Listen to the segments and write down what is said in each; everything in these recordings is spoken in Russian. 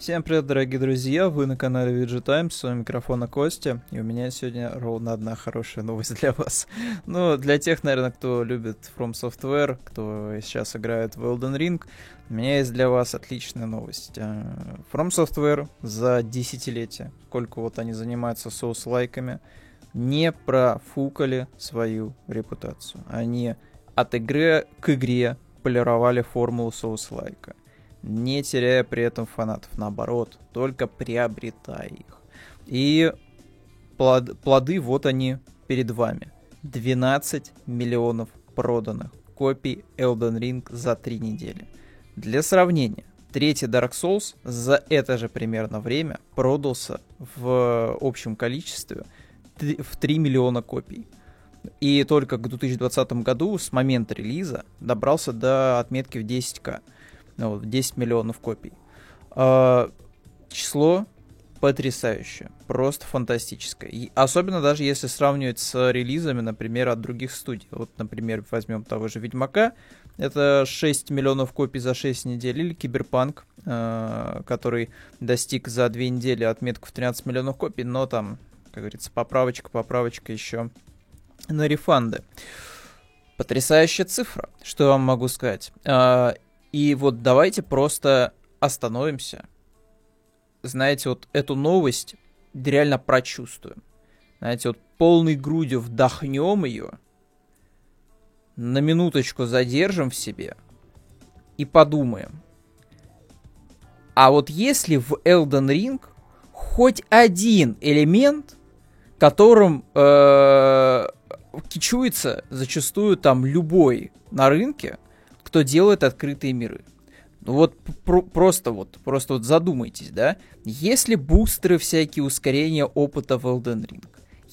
Всем привет, дорогие друзья! Вы на канале VG Times, с вами микрофона Костя, и у меня сегодня ровно одна хорошая новость для вас. Ну, для тех, наверное, кто любит From Software, кто сейчас играет в Elden Ring, у меня есть для вас отличная новость. Э, From Software за десятилетия, сколько вот они занимаются соус-лайками, не профукали свою репутацию. Они от игры к игре полировали формулу соус-лайка не теряя при этом фанатов, наоборот, только приобретая их. И плод, плоды вот они перед вами. 12 миллионов проданных копий Elden Ring за три недели. Для сравнения, третий Dark Souls за это же примерно время продался в общем количестве в 3 миллиона копий. И только к 2020 году с момента релиза добрался до отметки в 10к ну, вот, 10 миллионов копий. А, число потрясающее, просто фантастическое. И особенно даже если сравнивать с релизами, например, от других студий. Вот, например, возьмем того же Ведьмака, это 6 миллионов копий за 6 недель, или Киберпанк, э, который достиг за 2 недели отметку в 13 миллионов копий, но там, как говорится, поправочка, поправочка еще на рефанды. Потрясающая цифра, что я вам могу сказать. А, и вот давайте просто остановимся. Знаете, вот эту новость реально прочувствуем. Знаете, вот полной грудью вдохнем ее, на минуточку задержим в себе и подумаем. А вот если в Elden Ring хоть один элемент, которым э, кичуется зачастую там любой на рынке, кто делает открытые миры. Ну вот про- просто вот, просто вот задумайтесь, да? Если бустеры всякие ускорения опыта в Elden Ring,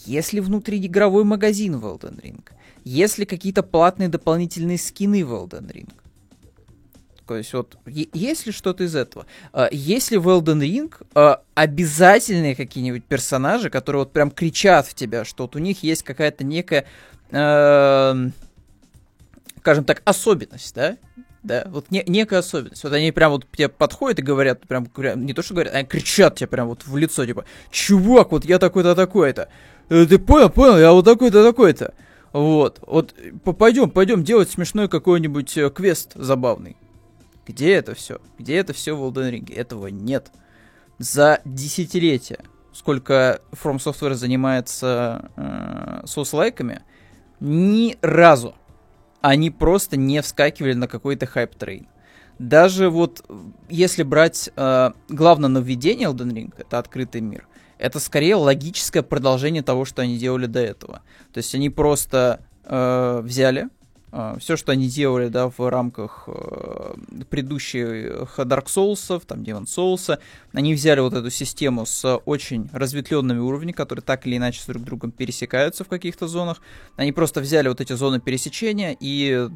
если внутриигровой магазин в Elden Ring, если какие-то платные дополнительные скины в Elden Ring, то есть вот, есть ли что-то из этого? А, есть ли в Elden Ring а, обязательные какие-нибудь персонажи, которые вот прям кричат в тебя, что вот у них есть какая-то некая эм, скажем так, особенность, да? Да, вот не, некая особенность. Вот они прям вот тебе подходят и говорят, прям, прям не то, что говорят, они кричат тебе прям вот в лицо, типа, чувак, вот я такой-то, такой-то. Э, ты понял, понял, я вот такой-то, такой-то. Вот, вот, пойдем, пойдем делать смешной какой-нибудь э, квест забавный. Где это все? Где это все в Elden Ring? Этого нет. За десятилетия, сколько From Software занимается э, souls-like ами, ни разу они просто не вскакивали на какой-то hype train. Даже вот если брать э, главное нововведение Elden Ring, это открытый мир, это скорее логическое продолжение того, что они делали до этого. То есть они просто э, взяли все, что они делали, да, в рамках э, предыдущих Dark Souls, там, Demon Souls, они взяли вот эту систему с очень разветвленными уровнями, которые так или иначе с друг другом пересекаются в каких-то зонах. Они просто взяли вот эти зоны пересечения и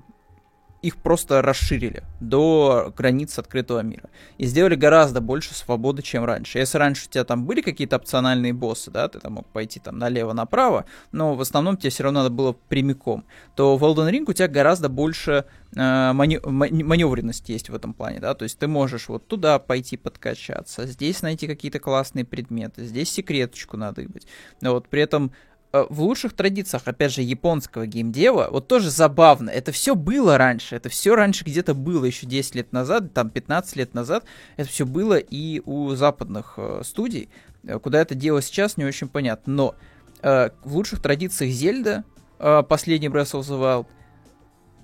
их просто расширили до границ открытого мира. И сделали гораздо больше свободы, чем раньше. Если раньше у тебя там были какие-то опциональные боссы, да, ты там мог пойти там налево-направо, но в основном тебе все равно надо было прямиком, то в Elden Ring у тебя гораздо больше э, маневренности есть в этом плане, да, то есть ты можешь вот туда пойти подкачаться, здесь найти какие-то классные предметы, здесь секреточку надо быть. Вот, при этом в лучших традициях, опять же, японского геймдева, вот тоже забавно, это все было раньше, это все раньше где-то было еще 10 лет назад, там 15 лет назад, это все было и у западных э, студий, э, куда это дело сейчас, не очень понятно, но э, в лучших традициях Зельда, э, последний Breath of the Wild,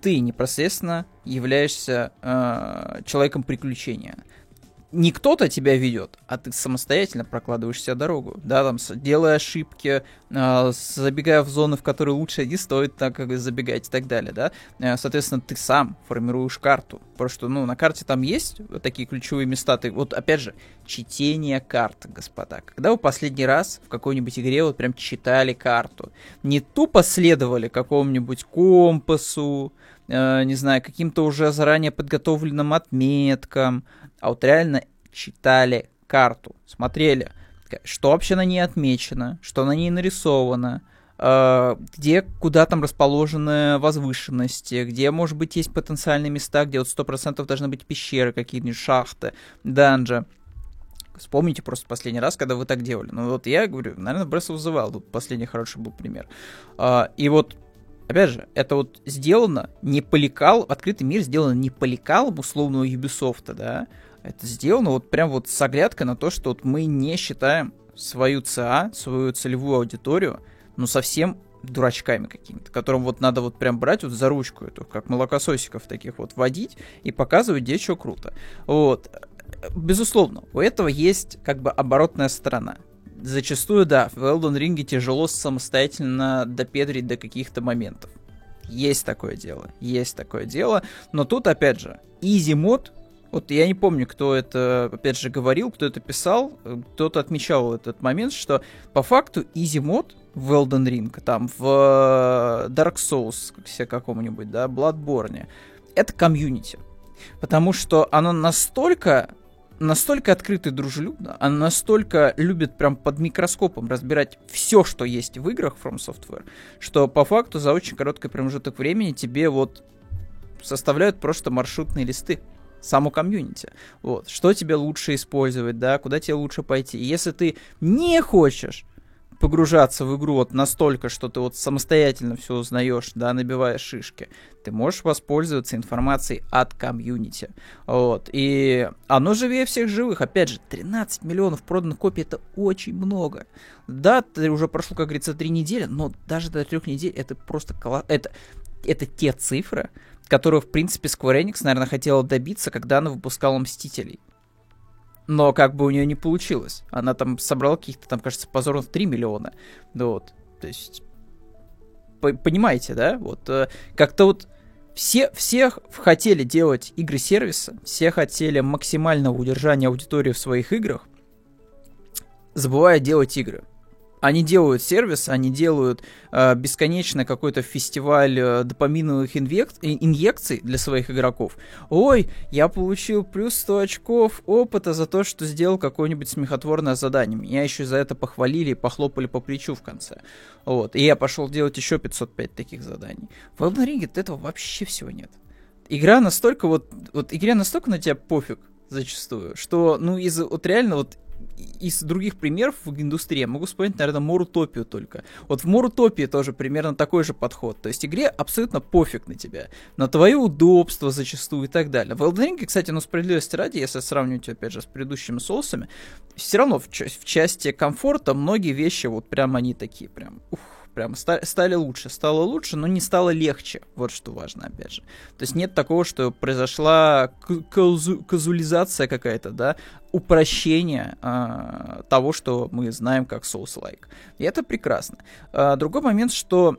ты непосредственно являешься э, человеком приключения не кто-то тебя ведет, а ты самостоятельно прокладываешь себе дорогу, да, там, делая ошибки, э, забегая в зоны, в которые лучше не стоит так как забегать и так далее, да, э, соответственно, ты сам формируешь карту, что, ну, на карте там есть такие ключевые места, ты, вот, опять же, чтение карт, господа, когда вы последний раз в какой-нибудь игре вот прям читали карту, не тупо следовали какому-нибудь компасу, э, не знаю, каким-то уже заранее подготовленным отметкам, а вот реально читали карту, смотрели, что вообще на ней отмечено, что на ней нарисовано, э, где, куда там расположены возвышенности, где, может быть, есть потенциальные места, где вот 100% должны быть пещеры, какие-нибудь шахты, данжи. Вспомните просто последний раз, когда вы так делали. Ну вот я говорю, наверное, Breath of the последний хороший был пример. А, и вот Опять же, это вот сделано не по лекал, открытый мир сделано не по лекалам условного Ubisoft, да, это сделано вот прям вот с оглядкой на то, что вот мы не считаем свою ЦА, свою целевую аудиторию, ну, совсем дурачками какими-то, которым вот надо вот прям брать вот за ручку эту, как молокососиков таких вот водить и показывать, где что круто. Вот. Безусловно, у этого есть как бы оборотная сторона зачастую, да, в Elden Ring тяжело самостоятельно допедрить до каких-то моментов. Есть такое дело, есть такое дело, но тут, опять же, easy мод, вот я не помню, кто это, опять же, говорил, кто это писал, кто-то отмечал этот момент, что по факту easy мод в Elden Ring, там, в э, Dark Souls, все какому-нибудь, да, Bloodborne, это комьюнити. Потому что оно настолько настолько открыто и дружелюбно, она настолько любит прям под микроскопом разбирать все, что есть в играх From Software, что по факту за очень короткий промежуток времени тебе вот составляют просто маршрутные листы само комьюнити. Вот. Что тебе лучше использовать, да, куда тебе лучше пойти. И если ты не хочешь погружаться в игру вот настолько, что ты вот самостоятельно все узнаешь, да, набиваешь шишки, ты можешь воспользоваться информацией от комьюнити. Вот. И оно живее всех живых. Опять же, 13 миллионов проданных копий это очень много. Да, ты уже прошло, как говорится, три недели, но даже до трех недель это просто коло... это, это те цифры, которые, в принципе, Square Enix, наверное, хотела добиться, когда она выпускала Мстителей но как бы у нее не получилось. Она там собрала каких-то, там, кажется, позорных 3 миллиона. Вот, то есть, понимаете, да? Вот э, как-то вот все, всех хотели делать игры-сервиса, все хотели максимального удержания аудитории в своих играх, забывая делать игры. Они делают сервис, они делают э, бесконечно какой-то фестиваль э, допаминовых инвек... инъекций для своих игроков. Ой, я получил плюс 100 очков опыта за то, что сделал какое-нибудь смехотворное задание. Меня еще за это похвалили и похлопали по плечу в конце. Вот. И я пошел делать еще 505 таких заданий. В Elden Ring этого вообще всего нет. Игра настолько вот... Вот игре настолько на тебя пофиг зачастую, что, ну, из вот реально вот из других примеров в индустрии я могу вспомнить, наверное, Морутопию только. Вот в Морутопии тоже примерно такой же подход. То есть игре абсолютно пофиг на тебя, на твое удобство зачастую и так далее. В Elden Ring, кстати, ну, справедливости ради, если сравнивать, опять же, с предыдущими соусами, все равно в, в части комфорта многие вещи вот прям они такие, прям, ух, прям ста- стали лучше. Стало лучше, но не стало легче. Вот что важно, опять же. То есть нет такого, что произошла казу- казуализация какая-то, да, упрощение э, того, что мы знаем как Souls-like. И это прекрасно. Э, другой момент, что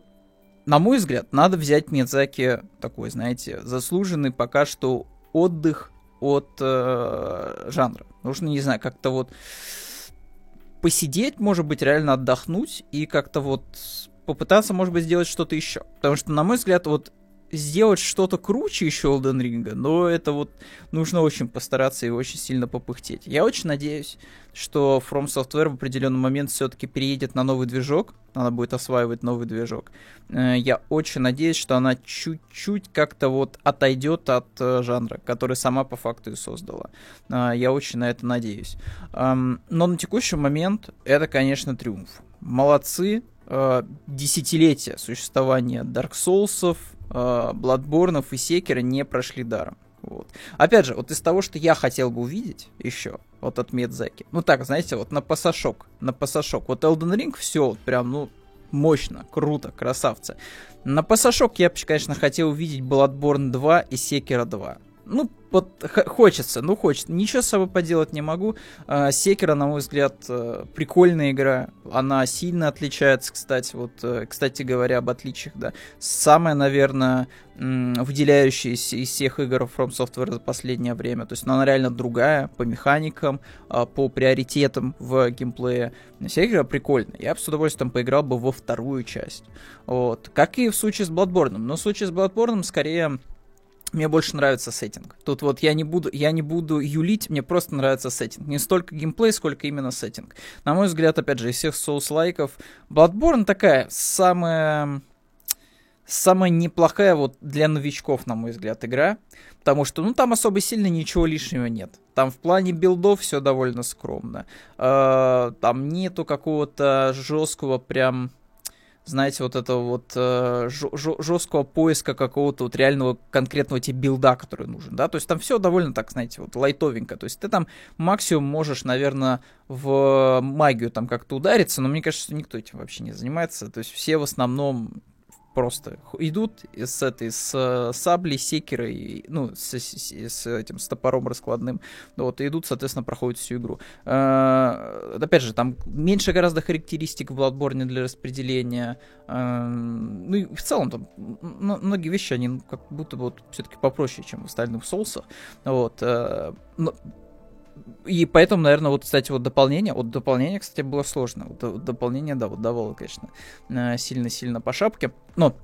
на мой взгляд, надо взять Миядзаки такой, знаете, заслуженный пока что отдых от э, жанра. Нужно, не знаю, как-то вот посидеть, может быть, реально отдохнуть и как-то вот попытаться, может быть, сделать что-то еще. Потому что, на мой взгляд, вот сделать что-то круче еще Elden Ring, но это вот нужно очень постараться и очень сильно попыхтеть. Я очень надеюсь, что From Software в определенный момент все-таки переедет на новый движок, она будет осваивать новый движок. Э, я очень надеюсь, что она чуть-чуть как-то вот отойдет от э, жанра, который сама по факту и создала. Э, я очень на это надеюсь. Но на текущий момент это, конечно, триумф. Молодцы, десятилетия существования Dark Souls, Bloodborne и Секера не прошли даром. Вот. Опять же, вот из того, что я хотел бы увидеть еще, вот от Медзаки. Ну так, знаете, вот на пасашок, на пасашок. Вот Elden Ring все вот прям, ну, мощно, круто, красавцы. На пасашок я бы, конечно, хотел увидеть Bloodborne 2 и Sekiro 2 ну, вот хочется, ну хочется. Ничего с собой поделать не могу. А, Секера, на мой взгляд, э, прикольная игра. Она сильно отличается, кстати, вот, э, кстати говоря, об отличиях, да. Самая, наверное, выделяющаяся из всех игр From Software за последнее время. То есть она реально другая по механикам, а, по приоритетам в геймплее. Игра прикольная. Я бы с удовольствием поиграл бы во вторую часть. Вот. Как и в случае с Bloodborne. Но в случае с Bloodborne скорее мне больше нравится сеттинг. Тут вот я не буду, я не буду юлить, мне просто нравится сеттинг. Не столько геймплей, сколько именно сеттинг. На мой взгляд, опять же, из всех соус-лайков, Bloodborne такая самая самая неплохая вот для новичков, на мой взгляд, игра. Потому что, ну, там особо сильно ничего лишнего нет. Там в плане билдов все довольно скромно. Э, там нету какого-то жесткого прям знаете, вот этого вот э, жесткого поиска какого-то вот реального конкретного тебе билда, который нужен, да, то есть там все довольно так, знаете, вот лайтовенько, то есть ты там максимум можешь, наверное, в магию там как-то удариться, но мне кажется, что никто этим вообще не занимается, то есть все в основном просто идут с этой с э, саблей, секерой, ну, с, с, с этим с топором раскладным, вот, и идут, соответственно, проходят всю игру. Э, опять же, там меньше гораздо характеристик в Bloodborne для распределения. Э, ну и в целом там многие вещи, они ну, как будто бы вот все-таки попроще, чем в остальных соусах. Вот. Но и поэтому, наверное, вот, кстати, вот дополнение, вот дополнение, кстати, было сложно. Вот дополнение, да, вот давало, конечно, э, сильно-сильно по шапке. Но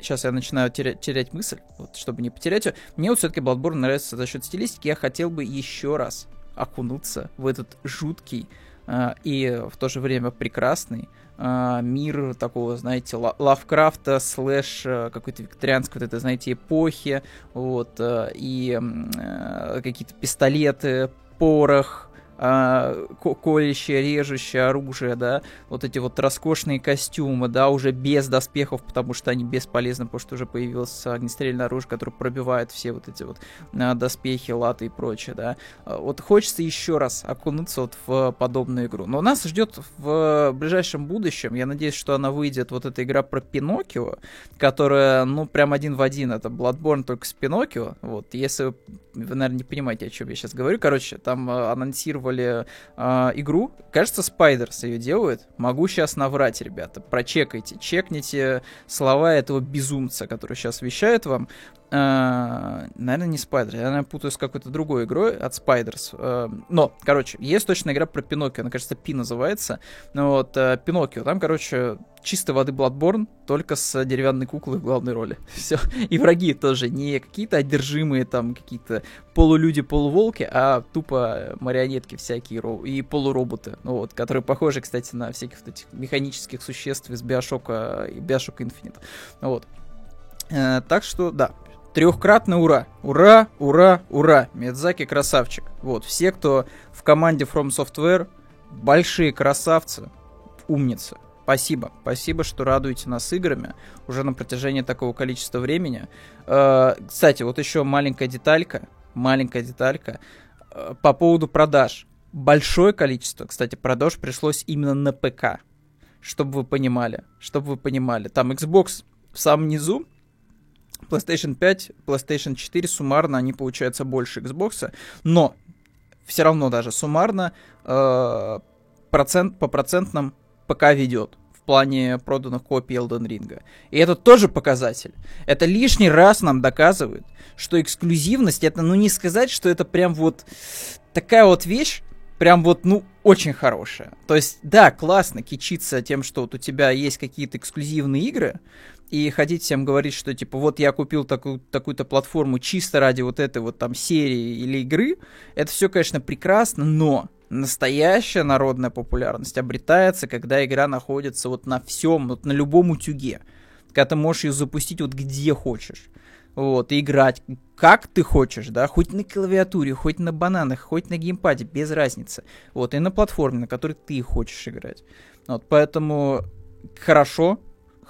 сейчас я начинаю терять, терять мысль, вот, чтобы не потерять ее. Мне вот все-таки Bloodborne нравится за счет стилистики. Я хотел бы еще раз окунуться в этот жуткий э, и в то же время прекрасный э, мир такого, знаете, Лавкрафта слэш э, какой-то викторианской вот это, знаете, эпохи, вот, э, и э, какие-то пистолеты, порох, а, колющее, режущее оружие, да, вот эти вот роскошные костюмы, да, уже без доспехов, потому что они бесполезны, потому что уже появилось огнестрельное оружие, которое пробивает все вот эти вот а, доспехи, латы и прочее, да. А, вот хочется еще раз окунуться вот в подобную игру. Но нас ждет в ближайшем будущем, я надеюсь, что она выйдет, вот эта игра про Пиноккио, которая, ну, прям один в один, это Bloodborne только с Пиноккио, вот, если вы, наверное, не понимаете, о чем я сейчас говорю, короче, там анонсировали анонсировали э, игру. Кажется, Спайдерс ее делает. Могу сейчас наврать, ребята. Прочекайте, чекните слова этого безумца, который сейчас вещает вам. Uh, наверное, не Спайдер, я, наверное, путаю с какой-то другой игрой от Spiders. Uh, но, короче, есть точно игра про Пиноккио, она, кажется, Пи называется. Вот, uh, Пиноккио, там, короче, чистой воды Bloodborne, только с деревянной куклой в главной роли. Все. И враги тоже не какие-то одержимые там какие-то полулюди, полуволки, а тупо марионетки всякие и полуроботы, ну вот, которые похожи, кстати, на всяких вот этих механических существ из Биошока и Bioshock Infinite. Вот. Э, так что, да, трехкратный ура. Ура, ура, ура. Медзаки красавчик. Вот, все, кто в команде From Software, большие красавцы, умницы. Спасибо. Спасибо, что радуете нас играми уже на протяжении такого количества времени. Э, кстати, вот еще маленькая деталька. Маленькая деталька. Э, по поводу продаж. Большое количество, кстати, продаж пришлось именно на ПК. Чтобы вы понимали. Чтобы вы понимали. Там Xbox в самом низу, PlayStation 5, PlayStation 4 суммарно они получаются больше Xbox, но все равно даже суммарно э, процент по процентным ПК ведет в плане проданных копий Elden Ring. И это тоже показатель. Это лишний раз нам доказывает, что эксклюзивность, это, ну, не сказать, что это прям вот такая вот вещь, прям вот, ну, очень хорошая. То есть, да, классно кичиться тем, что вот у тебя есть какие-то эксклюзивные игры, и ходить всем говорить, что типа вот я купил такую, такую-то платформу чисто ради вот этой вот там серии или игры, это все, конечно, прекрасно, но настоящая народная популярность обретается, когда игра находится вот на всем, вот на любом утюге. Когда ты можешь ее запустить вот где хочешь. Вот, и играть как ты хочешь, да, хоть на клавиатуре, хоть на бананах, хоть на геймпаде, без разницы. Вот, и на платформе, на которой ты хочешь играть. Вот, поэтому хорошо,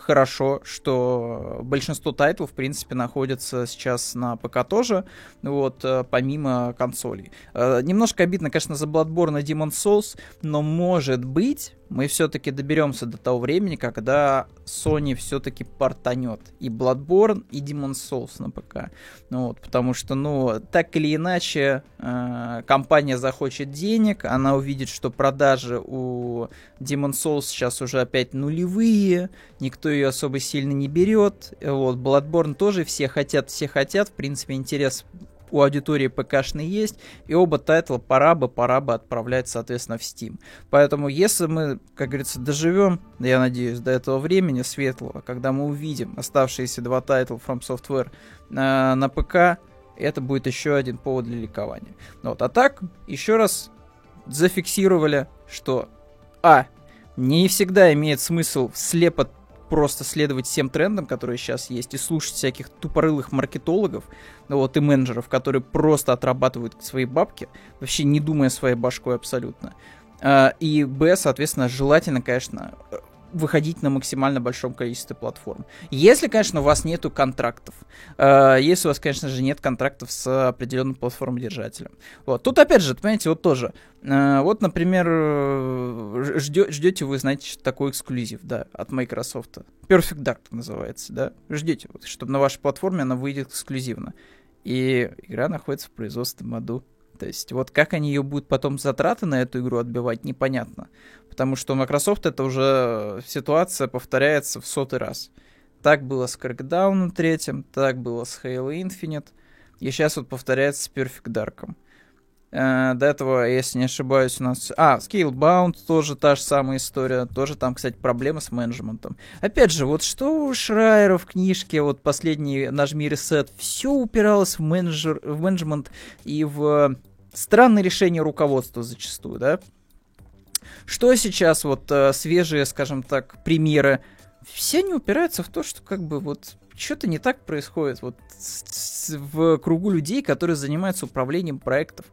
хорошо, что большинство тайтлов, в принципе, находятся сейчас на ПК тоже, вот, э, помимо консолей. Э, немножко обидно, конечно, за Bloodborne и Demon's Souls, но, может быть, мы все-таки доберемся до того времени, когда Sony все-таки портанет и Bloodborne, и Demon's Souls на ПК. Ну, вот, потому что, ну, так или иначе, э, компания захочет денег, она увидит, что продажи у Demon's Souls сейчас уже опять нулевые, никто ее особо сильно не берет. Вот, Bloodborne тоже все хотят, все хотят, в принципе, интерес у аудитории ПКшный есть, и оба тайтла пора бы, пора бы отправлять, соответственно, в Steam. Поэтому, если мы, как говорится, доживем, я надеюсь, до этого времени светлого, когда мы увидим оставшиеся два тайтла From Software э, на ПК, это будет еще один повод для ликования. Вот. А так, еще раз зафиксировали, что А. Не всегда имеет смысл слепо просто следовать всем трендам, которые сейчас есть, и слушать всяких тупорылых маркетологов, ну вот, и менеджеров, которые просто отрабатывают свои бабки, вообще не думая своей башкой абсолютно. А, и, б, соответственно, желательно, конечно, выходить на максимально большом количестве платформ. Если, конечно, у вас нету контрактов. Э, если у вас, конечно же, нет контрактов с определенным платформодержателем. Вот. Тут, опять же, понимаете, вот тоже. Э, вот, например, ждё, ждете вы, знаете, такой эксклюзив, да, от Microsoft. Perfect Dark называется, да. Ждете, чтобы на вашей платформе она выйдет эксклюзивно. И игра находится в производстве моду то есть вот как они ее будут потом затраты на эту игру отбивать, непонятно. Потому что у Microsoft это уже ситуация повторяется в сотый раз. Так было с Crackdown третьим, так было с Halo Infinite, и сейчас вот повторяется с Perfect Dark. Э, до этого, если не ошибаюсь, у нас... А, Scalebound тоже та же самая история. Тоже там, кстати, проблемы с менеджментом. Опять же, вот что у Шрайера в книжке, вот последний «Нажми ресет», все упиралось в, менеджер, в менеджмент и в странные решения руководства зачастую, да. Что сейчас вот э, свежие, скажем так, примеры, все они упираются в то, что как бы вот что-то не так происходит вот с, с, в кругу людей, которые занимаются управлением проектов.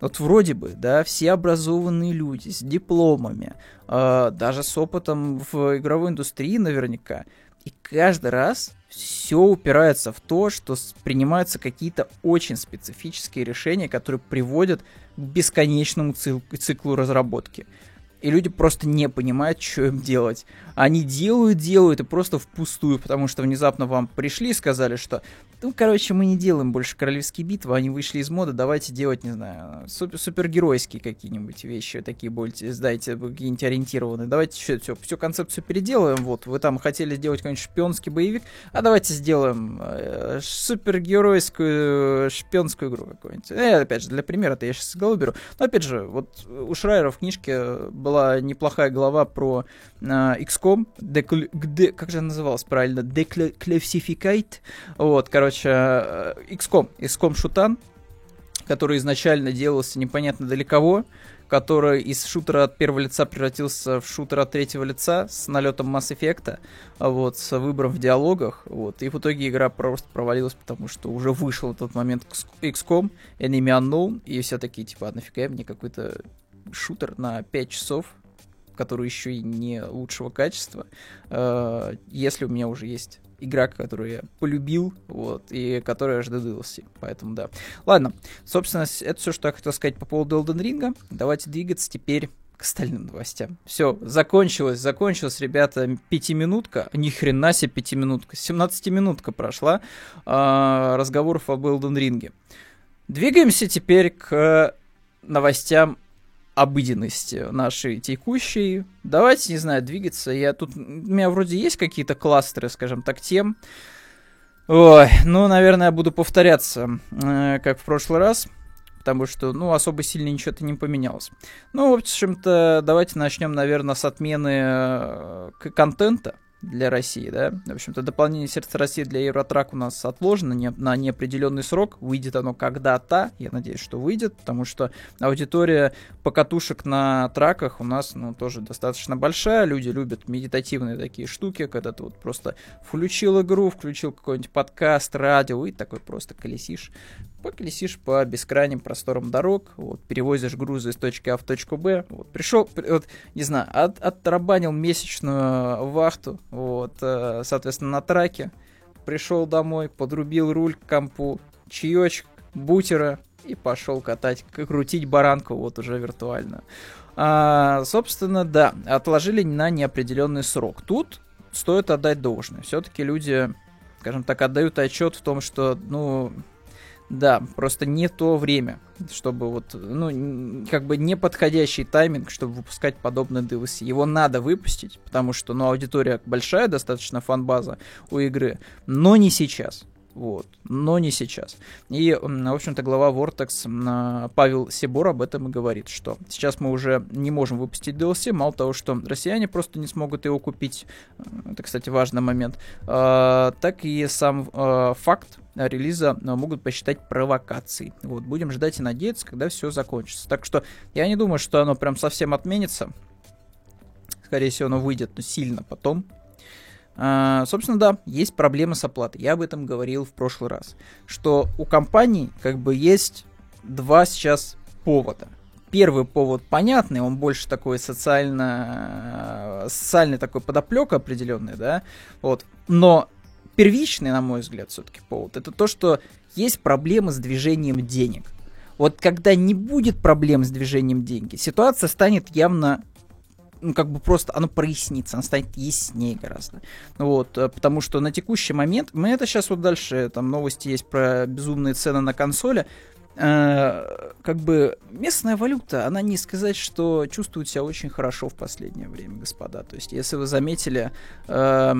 Вот вроде бы, да, все образованные люди с дипломами, э, даже с опытом в игровой индустрии наверняка. И каждый раз все упирается в то, что принимаются какие-то очень специфические решения, которые приводят к бесконечному циклу разработки. И люди просто не понимают, что им делать. Они делают, делают и просто впустую, потому что внезапно вам пришли и сказали, что ну, короче, мы не делаем больше королевские битвы, они вышли из моды, давайте делать, не знаю, супер супергеройские какие-нибудь вещи, такие будете, сдайте, какие-нибудь ориентированные. Давайте все, все, всю концепцию переделаем, вот, вы там хотели сделать какой-нибудь шпионский боевик, а давайте сделаем э, супергеройскую шпионскую игру какую-нибудь. Э, опять же, для примера, это я сейчас с головы беру. Но, опять же, вот у Шрайера в книжке была неплохая глава про э, XCOM, декл... де... как же она называлась правильно? Declassificate, вот, короче, э, XCOM, XCOM Шутан, который изначально делался непонятно для кого, который из шутера от первого лица превратился в шутер от третьего лица с налетом Mass Effect, вот, с выбором в диалогах, вот, и в итоге игра просто провалилась, потому что уже вышел в тот момент XCOM, Enemy Unknown, и все такие, типа, а нафига мне какой-то шутер на 5 часов, который еще и не лучшего качества, э, если у меня уже есть игра, которую я полюбил, вот, и которая ждет DLC. Поэтому да. Ладно, собственно, это все, что я хотел сказать по поводу Elden Ring. Давайте двигаться теперь к остальным новостям. Все, закончилось, закончилось, ребята, пятиминутка, ни хрена себе пятиминутка, 17-минутка прошла э, разговоров об Elden Ring. Двигаемся теперь к новостям обыденности нашей текущей. Давайте, не знаю, двигаться. Я тут... У меня вроде есть какие-то кластеры, скажем так, тем. Ой, ну, наверное, я буду повторяться, э, как в прошлый раз. Потому что, ну, особо сильно ничего-то не поменялось. Ну, в общем-то, давайте начнем, наверное, с отмены э, контента для России, да. В общем-то, дополнение сердца России для Евротрак у нас отложено не, на неопределенный срок. Выйдет оно когда-то. Я надеюсь, что выйдет, потому что аудитория покатушек на траках у нас, ну, тоже достаточно большая. Люди любят медитативные такие штуки, когда ты вот просто включил игру, включил какой-нибудь подкаст, радио, и такой просто колесишь поколесишь по бескрайним просторам дорог, вот, перевозишь грузы из точки А в точку Б, вот, пришел, вот, не знаю, от, отрабанил месячную вахту, вот, э, соответственно, на траке, пришел домой, подрубил руль к компу, чаечек, бутера, и пошел катать, крутить баранку, вот уже виртуально. А, собственно, да, отложили на неопределенный срок. Тут стоит отдать должное. Все-таки люди, скажем так, отдают отчет в том, что, ну, да, просто не то время, чтобы вот, ну, как бы неподходящий тайминг, чтобы выпускать подобный DLC. Его надо выпустить, потому что, ну, аудитория большая, достаточно фан-база у игры, но не сейчас. Вот, но не сейчас. И, в общем-то, глава Vortex Павел Сибор об этом и говорит, что сейчас мы уже не можем выпустить DLC, мало того, что россияне просто не смогут его купить, э, это, кстати, важный момент, а, так и сам а, факт релиза а, могут посчитать провокацией. Вот, будем ждать и надеяться, когда все закончится. Так что я не думаю, что оно прям совсем отменится. Скорее всего, оно выйдет но сильно потом. А, собственно, да, есть проблемы с оплатой. Я об этом говорил в прошлый раз. Что у компаний как бы есть два сейчас повода. Первый повод понятный, он больше такой социально, социальный такой подоплек определенный, да, вот. Но первичный, на мой взгляд, все-таки повод, это то, что есть проблемы с движением денег. Вот когда не будет проблем с движением денег, ситуация станет явно ну, как бы просто оно прояснится, оно станет яснее гораздо. Вот, э, потому что на текущий момент, мы это сейчас вот дальше, там новости есть про безумные цены на консоли, Э, как бы местная валюта, она не сказать, что чувствует себя очень хорошо в последнее время, господа. То есть, если вы заметили, э,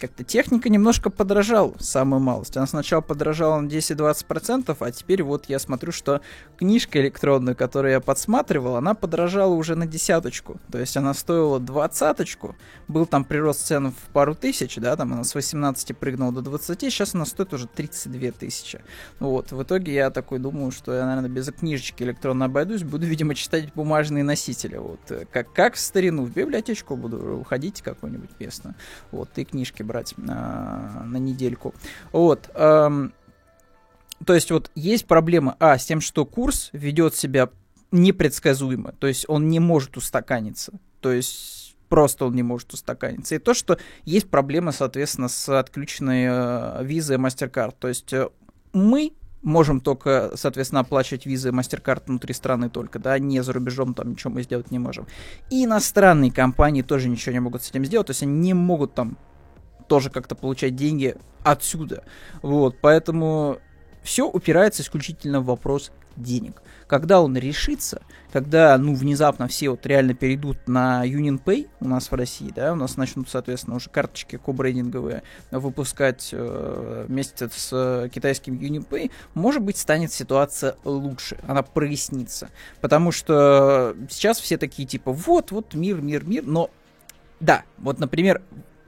как-то техника немножко подорожала, самую малость. Она сначала подорожала на 10-20%, а теперь вот я смотрю, что книжка электронная, которую я подсматривал, она подорожала уже на десяточку. То есть, она стоила двадцаточку, был там прирост цен в пару тысяч, да, там она с 18 прыгнула до 20, сейчас она стоит уже 32 тысячи. Вот, в итоге я такой думаю, что я, наверное, без книжечки электронно обойдусь, буду, видимо, читать бумажные носители. Вот, э, как, как в старину, в библиотечку буду уходить какую-нибудь местную, вот, и книжки брать на, на недельку. Вот, эм, то есть вот есть проблема, а, с тем, что курс ведет себя непредсказуемо, то есть он не может устаканиться, то есть просто он не может устаканиться. И то, что есть проблема, соответственно, с отключенной э, визой MasterCard. То есть э, мы можем только, соответственно, оплачивать визы MasterCard внутри страны только, да, не за рубежом там ничего мы сделать не можем. И иностранные компании тоже ничего не могут с этим сделать, то есть они не могут там тоже как-то получать деньги отсюда. Вот, поэтому все упирается исключительно в вопрос денег. Когда он решится, когда, ну, внезапно все вот реально перейдут на Union Pay у нас в России, да, у нас начнут, соответственно, уже карточки кобрейдинговые выпускать э, вместе с э, китайским Union Pay, может быть, станет ситуация лучше, она прояснится. Потому что сейчас все такие, типа, вот, вот, мир, мир, мир, но да, вот, например,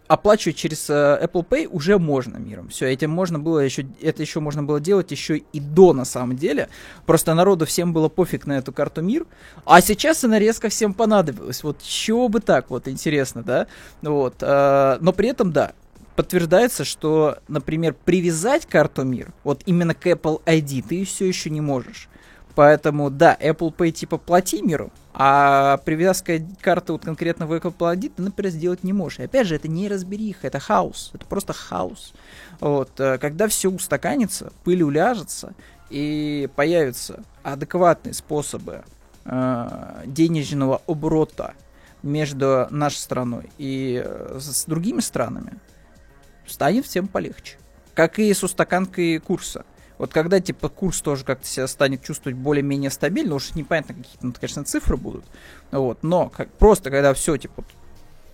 оплачивать через э, Apple Pay уже можно миром. Все, этим можно было еще, это еще можно было делать еще и до на самом деле. Просто народу всем было пофиг на эту карту мир, а сейчас она резко всем понадобилась. Вот чего бы так, вот интересно, да? Вот, э, но при этом да, подтверждается, что, например, привязать карту мир, вот именно к Apple ID, ты все еще не можешь. Поэтому, да, Apple Pay типа плати миру, а привязка карты вот конкретно в Apple ID ты, например, сделать не можешь. И опять же, это не разбериха, это хаос. Это просто хаос. Вот, э, когда все устаканится, пыль уляжется, и появятся адекватные способы э, денежного оборота между нашей страной и э, с другими странами, станет всем полегче. Как и с устаканкой курса. Вот когда, типа, курс тоже как-то себя станет чувствовать более-менее стабильно, уж непонятно, какие-то, ну, конечно, цифры будут, вот, но как, просто когда все, типа,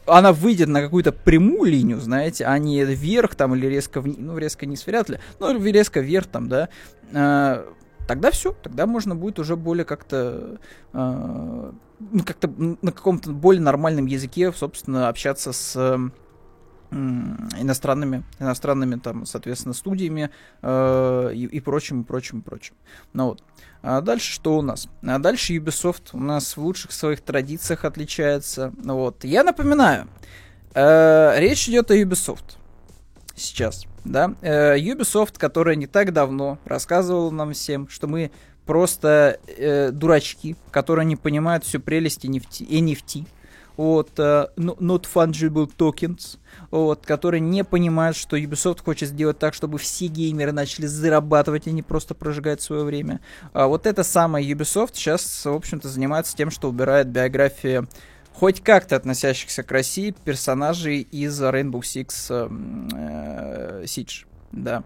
она выйдет на какую-то прямую линию, знаете, а не вверх там или резко, вниз, ну, резко не вряд ли, ну, резко вверх там, да, э, тогда все, тогда можно будет уже более как-то, э, ну, как-то на каком-то более нормальном языке, собственно, общаться с иностранными, иностранными там, соответственно, студиями э, и, и прочим, и прочим, и прочим. Ну вот. А дальше что у нас? А дальше Ubisoft у нас в лучших своих традициях отличается. Ну вот. Я напоминаю, э, речь идет о Ubisoft сейчас, да? Э, Ubisoft, которая не так давно рассказывала нам всем, что мы просто э, дурачки, которые не понимают всю прелесть NFT, NFT вот, uh, not fungible tokens, вот, которые не понимают, что Ubisoft хочет сделать так, чтобы все геймеры начали зарабатывать, а не просто прожигать свое время. А вот это самое Ubisoft сейчас, в общем-то, занимается тем, что убирает биографии хоть как-то относящихся к России персонажей из Rainbow Six э, Siege, да.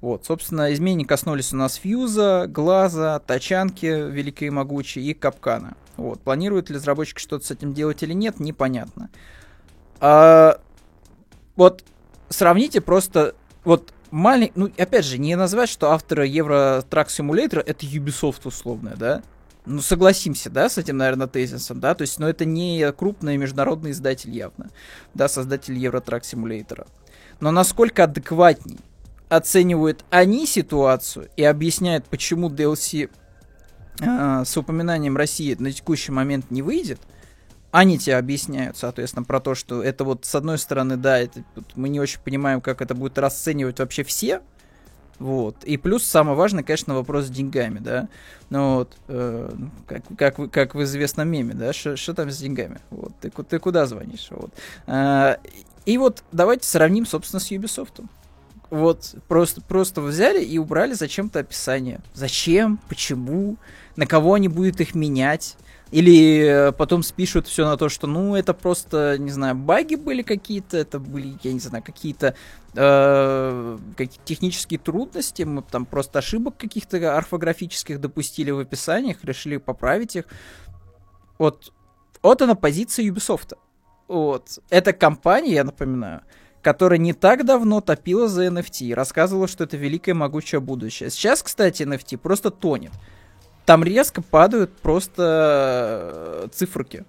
Вот, собственно, изменения коснулись у нас Фьюза, Глаза, Тачанки Великой и Могучей и Капкана. Вот. Планируют ли разработчики что-то с этим делать или нет, непонятно. А, вот сравните просто вот маленький, ну опять же, не назвать, что авторы Euro Truck Simulator это Ubisoft условная, да? Ну, согласимся, да, с этим, наверное, тезисом, да, то есть, ну, это не крупный международный издатель явно, да, создатель Truck Simulator. Но насколько адекватней оценивают они ситуацию и объясняют, почему DLC э, с упоминанием России на текущий момент не выйдет, они тебе объясняют, соответственно, про то, что это вот с одной стороны, да, это, мы не очень понимаем, как это будет расценивать вообще все, вот. И плюс самое важное, конечно, вопрос с деньгами, да. Ну вот, э, как, как, как в известном меме, да, что там с деньгами? Вот, ты, ты куда звонишь? Вот. А, и вот давайте сравним, собственно, с Ubisoft. Вот, просто, просто взяли и убрали зачем-то описание. Зачем? Почему? На кого они будут их менять? Или э, потом спишут все на то, что, ну, это просто, не знаю, баги были какие-то, это были, я не знаю, какие-то э, какие технические трудности, мы там просто ошибок каких-то орфографических допустили в описаниях, решили поправить их. Вот, вот она позиция Ubisoft. Вот. Это компания, я напоминаю, которая не так давно топила за NFT и рассказывала, что это великое могучее будущее. Сейчас, кстати, NFT просто тонет там резко падают просто э, циферки.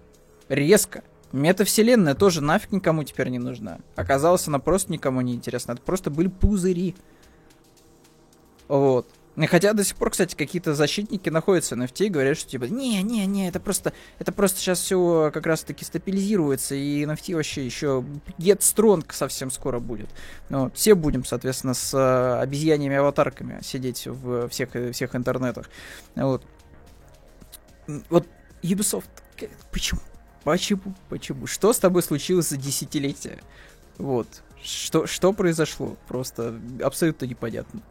Резко. Метавселенная тоже нафиг никому теперь не нужна. Оказалось, она просто никому не интересна. Это просто были пузыри. Вот. Хотя до сих пор, кстати, какие-то защитники находятся на NFT и говорят, что типа, не-не-не, это просто, это просто сейчас все как раз-таки стабилизируется, и NFT вообще еще get strong совсем скоро будет. Ну, все будем, соответственно, с э, обезьяньями-аватарками сидеть в всех, всех интернетах. Вот. Вот Ubisoft, почему? Почему? Почему? Что с тобой случилось за десятилетие? Вот. Что, что произошло? Просто абсолютно непонятно.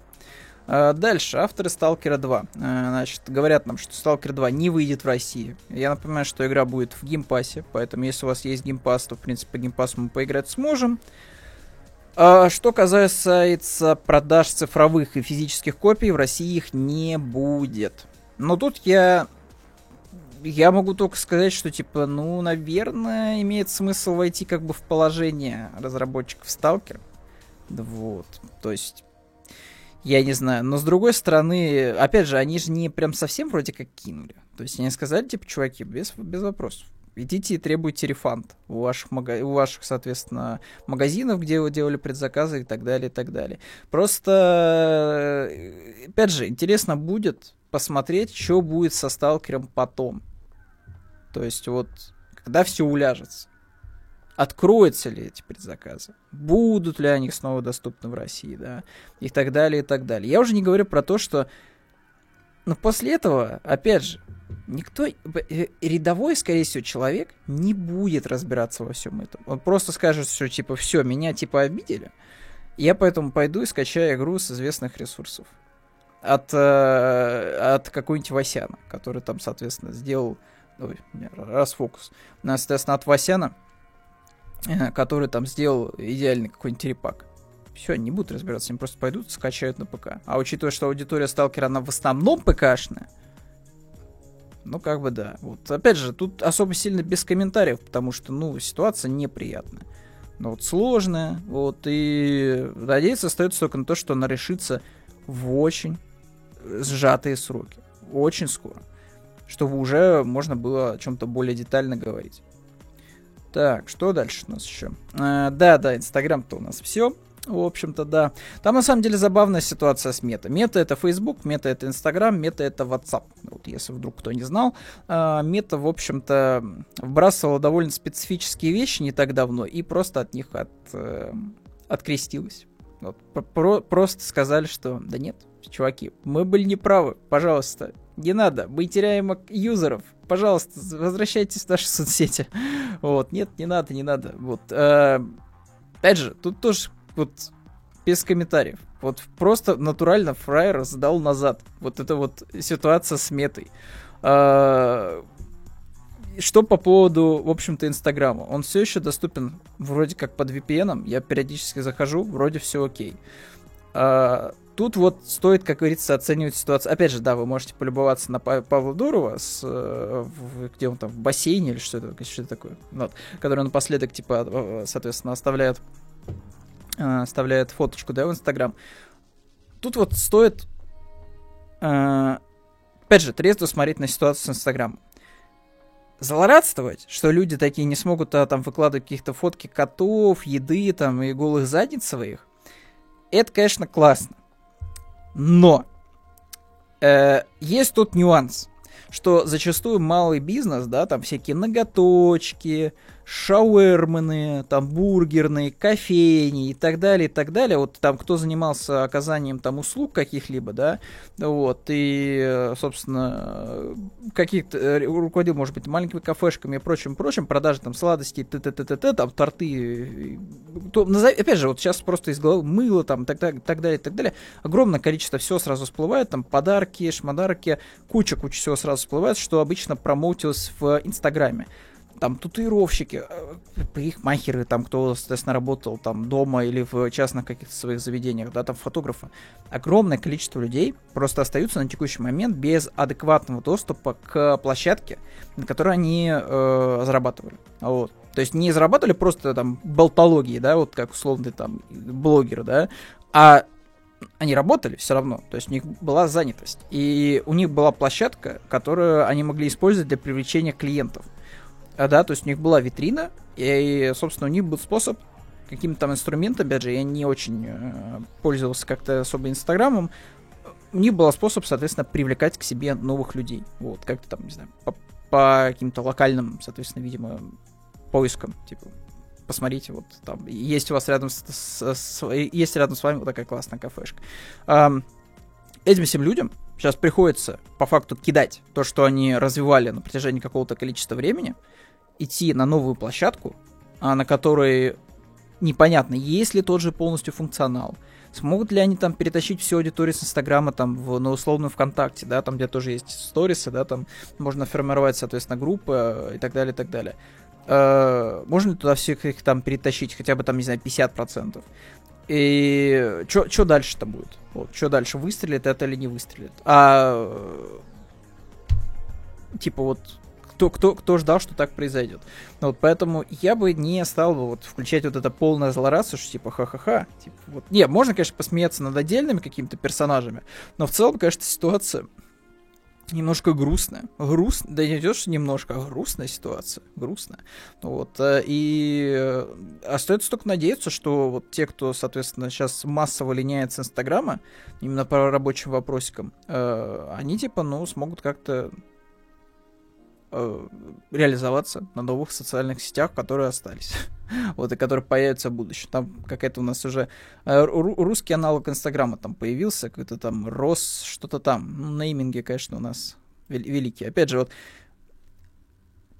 А, дальше, авторы Сталкера 2. А, значит, говорят нам, что Сталкер 2 не выйдет в России. Я напоминаю, что игра будет в Game Pass е, поэтому если у вас есть Game Pass, то, в принципе, по Game Pass у мы поиграть сможем. А, что касается продаж цифровых и физических копий, в России их не будет. Но тут я я могу только сказать, что, типа, ну, наверное, имеет смысл войти как бы в положение разработчиков Сталкер. Вот. То есть, я не знаю. Но с другой стороны, опять же, они же не прям совсем вроде как кинули. То есть они сказали, типа, чуваки, без, без вопросов. Идите и требуйте рефанд у ваших, мага... у ваших, соответственно, магазинов, где вы делали предзаказы и так далее, и так далее. Просто, э, опять же, интересно будет посмотреть, что будет со сталкером потом. То есть вот, когда все уляжется откроются ли эти предзаказы, будут ли они снова доступны в России, да, и так далее, и так далее. Я уже не говорю про то, что, но после этого, опять же, никто, э, рядовой, скорее всего, человек не будет разбираться во всем этом. Он просто скажет, что, типа, все, меня, типа, обидели, я поэтому пойду и скачаю игру с известных ресурсов. От, э, от какой-нибудь Васяна, который там, соответственно, сделал... Ой, раз фокус. Соответственно, от Васяна который там сделал идеальный какой-нибудь репак. Все, не будут разбираться, они просто пойдут, скачают на ПК. А учитывая, что аудитория Сталкера, она в основном ПКшная, ну, как бы да. Вот, опять же, тут особо сильно без комментариев, потому что, ну, ситуация неприятная. Но вот сложная, вот, и надеяться остается только на то, что она решится в очень сжатые сроки. Очень скоро. Чтобы уже можно было о чем-то более детально говорить. Так, что дальше у нас еще? А, да, да, Инстаграм-то у нас все. В общем-то, да. Там на самом деле забавная ситуация с мета. Мета это Facebook, мета это Instagram, мета это WhatsApp. Вот если вдруг кто не знал. А, мета, в общем-то, вбрасывала довольно специфические вещи не так давно и просто от них от, э, открестилась. Вот, про, просто сказали, что да нет, чуваки, мы были неправы, пожалуйста, не надо, мы теряем юзеров, пожалуйста, возвращайтесь в наши соцсети. Вот, нет, не надо, не надо. Вот, э, опять же, тут тоже вот без комментариев. Вот просто натурально фраер сдал назад. Вот это вот ситуация с метой. Э, что по поводу, в общем-то, Инстаграма? Он все еще доступен вроде как под VPN. Я периодически захожу, вроде все окей. А, тут вот стоит, как говорится, оценивать ситуацию. Опять же, да, вы можете полюбоваться на Павла Дурова, с, э, где он там, в бассейне или что это, что такое, вот, который напоследок, типа, э, соответственно, оставляет, э, оставляет фоточку, да, в Инстаграм. Тут вот стоит, опять же, трезво смотреть на ситуацию с Инстаграмом злорадствовать, что люди такие не смогут а, там выкладывать каких-то фотки котов, еды там и голых задниц своих, это, конечно, классно. Но э, есть тут нюанс. что зачастую малый бизнес, да, там всякие ноготочки, шауэрманы, там бургерные, кофейни и так далее, и так далее. Вот там кто занимался оказанием там услуг каких-либо, да, вот, и, собственно, каких-то э, руководил, может быть, маленькими кафешками и прочим, прочим, продажи там сладостей, т т т т т там торты, то, опять же, вот сейчас просто из головы мыло там, так, так, так далее, так далее. Огромное количество всего сразу всплывает, там подарки, шмодарки, куча-куча всего сразу всплывает, что обычно промоутилось в Инстаграме там татуировщики, э, парикмахеры, там кто, соответственно, работал там дома или в частных каких-то своих заведениях, да, там фотографы. Огромное количество людей просто остаются на текущий момент без адекватного доступа к площадке, на которой они э, зарабатывали. Вот. То есть не зарабатывали просто там болтологии, да, вот как условный там блогер, да, а они работали все равно, то есть у них была занятость. И у них была площадка, которую они могли использовать для привлечения клиентов. А, да, то есть у них была витрина, и, собственно, у них был способ каким-то там инструментом, опять же, я не очень э, пользовался как-то особо Инстаграмом, у них был способ, соответственно, привлекать к себе новых людей. Вот, как-то там, не знаю, по, по каким-то локальным, соответственно, видимо, поискам, типа, посмотрите, вот там есть у вас рядом с, с, с есть рядом с вами вот такая классная кафешка. Um, этим всем людям сейчас приходится по факту кидать то, что они развивали на протяжении какого-то количества времени, идти на новую площадку, а, на которой непонятно, есть ли тот же полностью функционал, смогут ли они там перетащить всю аудиторию с Инстаграма там в, на условную ВКонтакте, да, там где тоже есть сторисы, да, там можно формировать, соответственно, группы э, и так далее, и так далее. Э, можно ли туда всех их там перетащить, хотя бы там, не знаю, 50%? И что дальше-то будет? Вот, что дальше, выстрелит это или не выстрелит? А типа вот кто, кто, кто ждал, что так произойдет. Вот, поэтому я бы не стал бы вот включать вот это полное злорадство, что типа ха-ха-ха. Типа, вот. Не, можно, конечно, посмеяться над отдельными какими-то персонажами, но в целом, конечно, ситуация немножко грустная. Груст, да не идешь немножко, а грустная ситуация. Грустная. Вот. Э, и э, остается только надеяться, что вот те, кто, соответственно, сейчас массово линяет с Инстаграма, именно по рабочим вопросикам, э, они типа, ну, смогут как-то э, реализоваться на новых социальных сетях, которые остались. вот, и которые появятся в будущем. Там какая-то у нас уже э, русский аналог Инстаграма там появился, какой-то там Рос, что-то там. Ну, нейминги, конечно, у нас вел- великие. Опять же, вот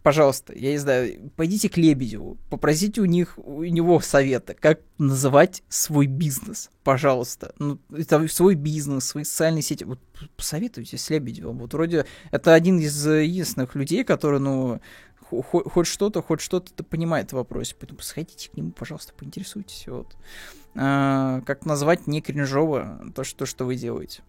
пожалуйста, я не знаю, пойдите к Лебедеву, попросите у них, у него совета, как называть свой бизнес, пожалуйста. Ну, это свой бизнес, свои социальные сети. Вот посоветуйте с Лебедевым. Вот вроде это один из единственных людей, который, ну, хоть что-то, хоть что-то понимает в вопросе. Поэтому сходите к нему, пожалуйста, поинтересуйтесь. Вот. А, как назвать не кринжово то, что, то, что вы делаете.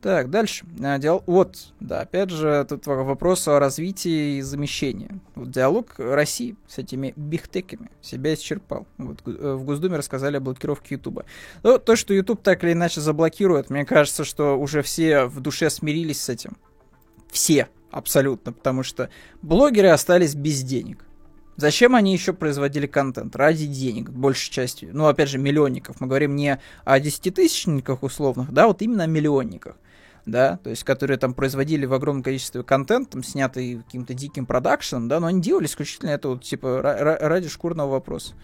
Так, дальше. А, диал... Вот, да, опять же, тут вопрос о развитии и замещении. Вот диалог России с этими бихтеками себя исчерпал. Вот, э, в Госдуме рассказали о блокировке Ютуба. Ну, то, что Ютуб так или иначе заблокирует, мне кажется, что уже все в душе смирились с этим. Все абсолютно, потому что блогеры остались без денег. Зачем они еще производили контент? Ради денег, большей частью. Ну, опять же, миллионников. Мы говорим не о десятитысячниках условных, да, вот именно о миллионниках. Да, то есть, которые там производили в огромном количестве контент, там, снятый каким-то диким продакшеном, да, но они делали исключительно это вот, типа, ради шкурного вопроса.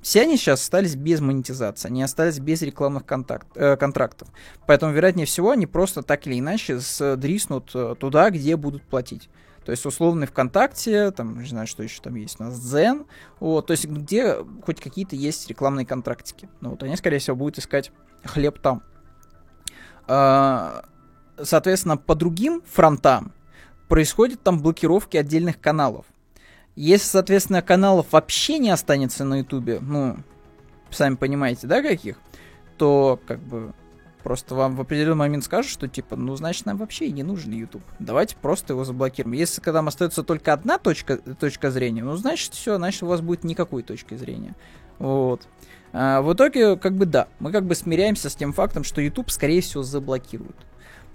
Все они сейчас остались без монетизации, они остались без рекламных контакт, э, контрактов. Поэтому, вероятнее всего, они просто так или иначе сдриснут э, туда, где будут платить. То есть условный ВКонтакте, там, не знаю, что еще там есть у нас, Zen, вот, то есть где хоть какие-то есть рекламные контрактики. Ну вот они, скорее всего, будут искать хлеб там. А, соответственно, по другим фронтам происходят там блокировки отдельных каналов. Если, соответственно, каналов вообще не останется на Ютубе, ну, сами понимаете, да, каких, то, как бы, просто вам в определенный момент скажут, что, типа, ну, значит, нам вообще и не нужен YouTube. Давайте просто его заблокируем. Если когда нам остается только одна точка, точка зрения, ну, значит, все, значит, у вас будет никакой точки зрения. Вот. А, в итоге, как бы, да, мы как бы смиряемся с тем фактом, что YouTube, скорее всего, заблокируют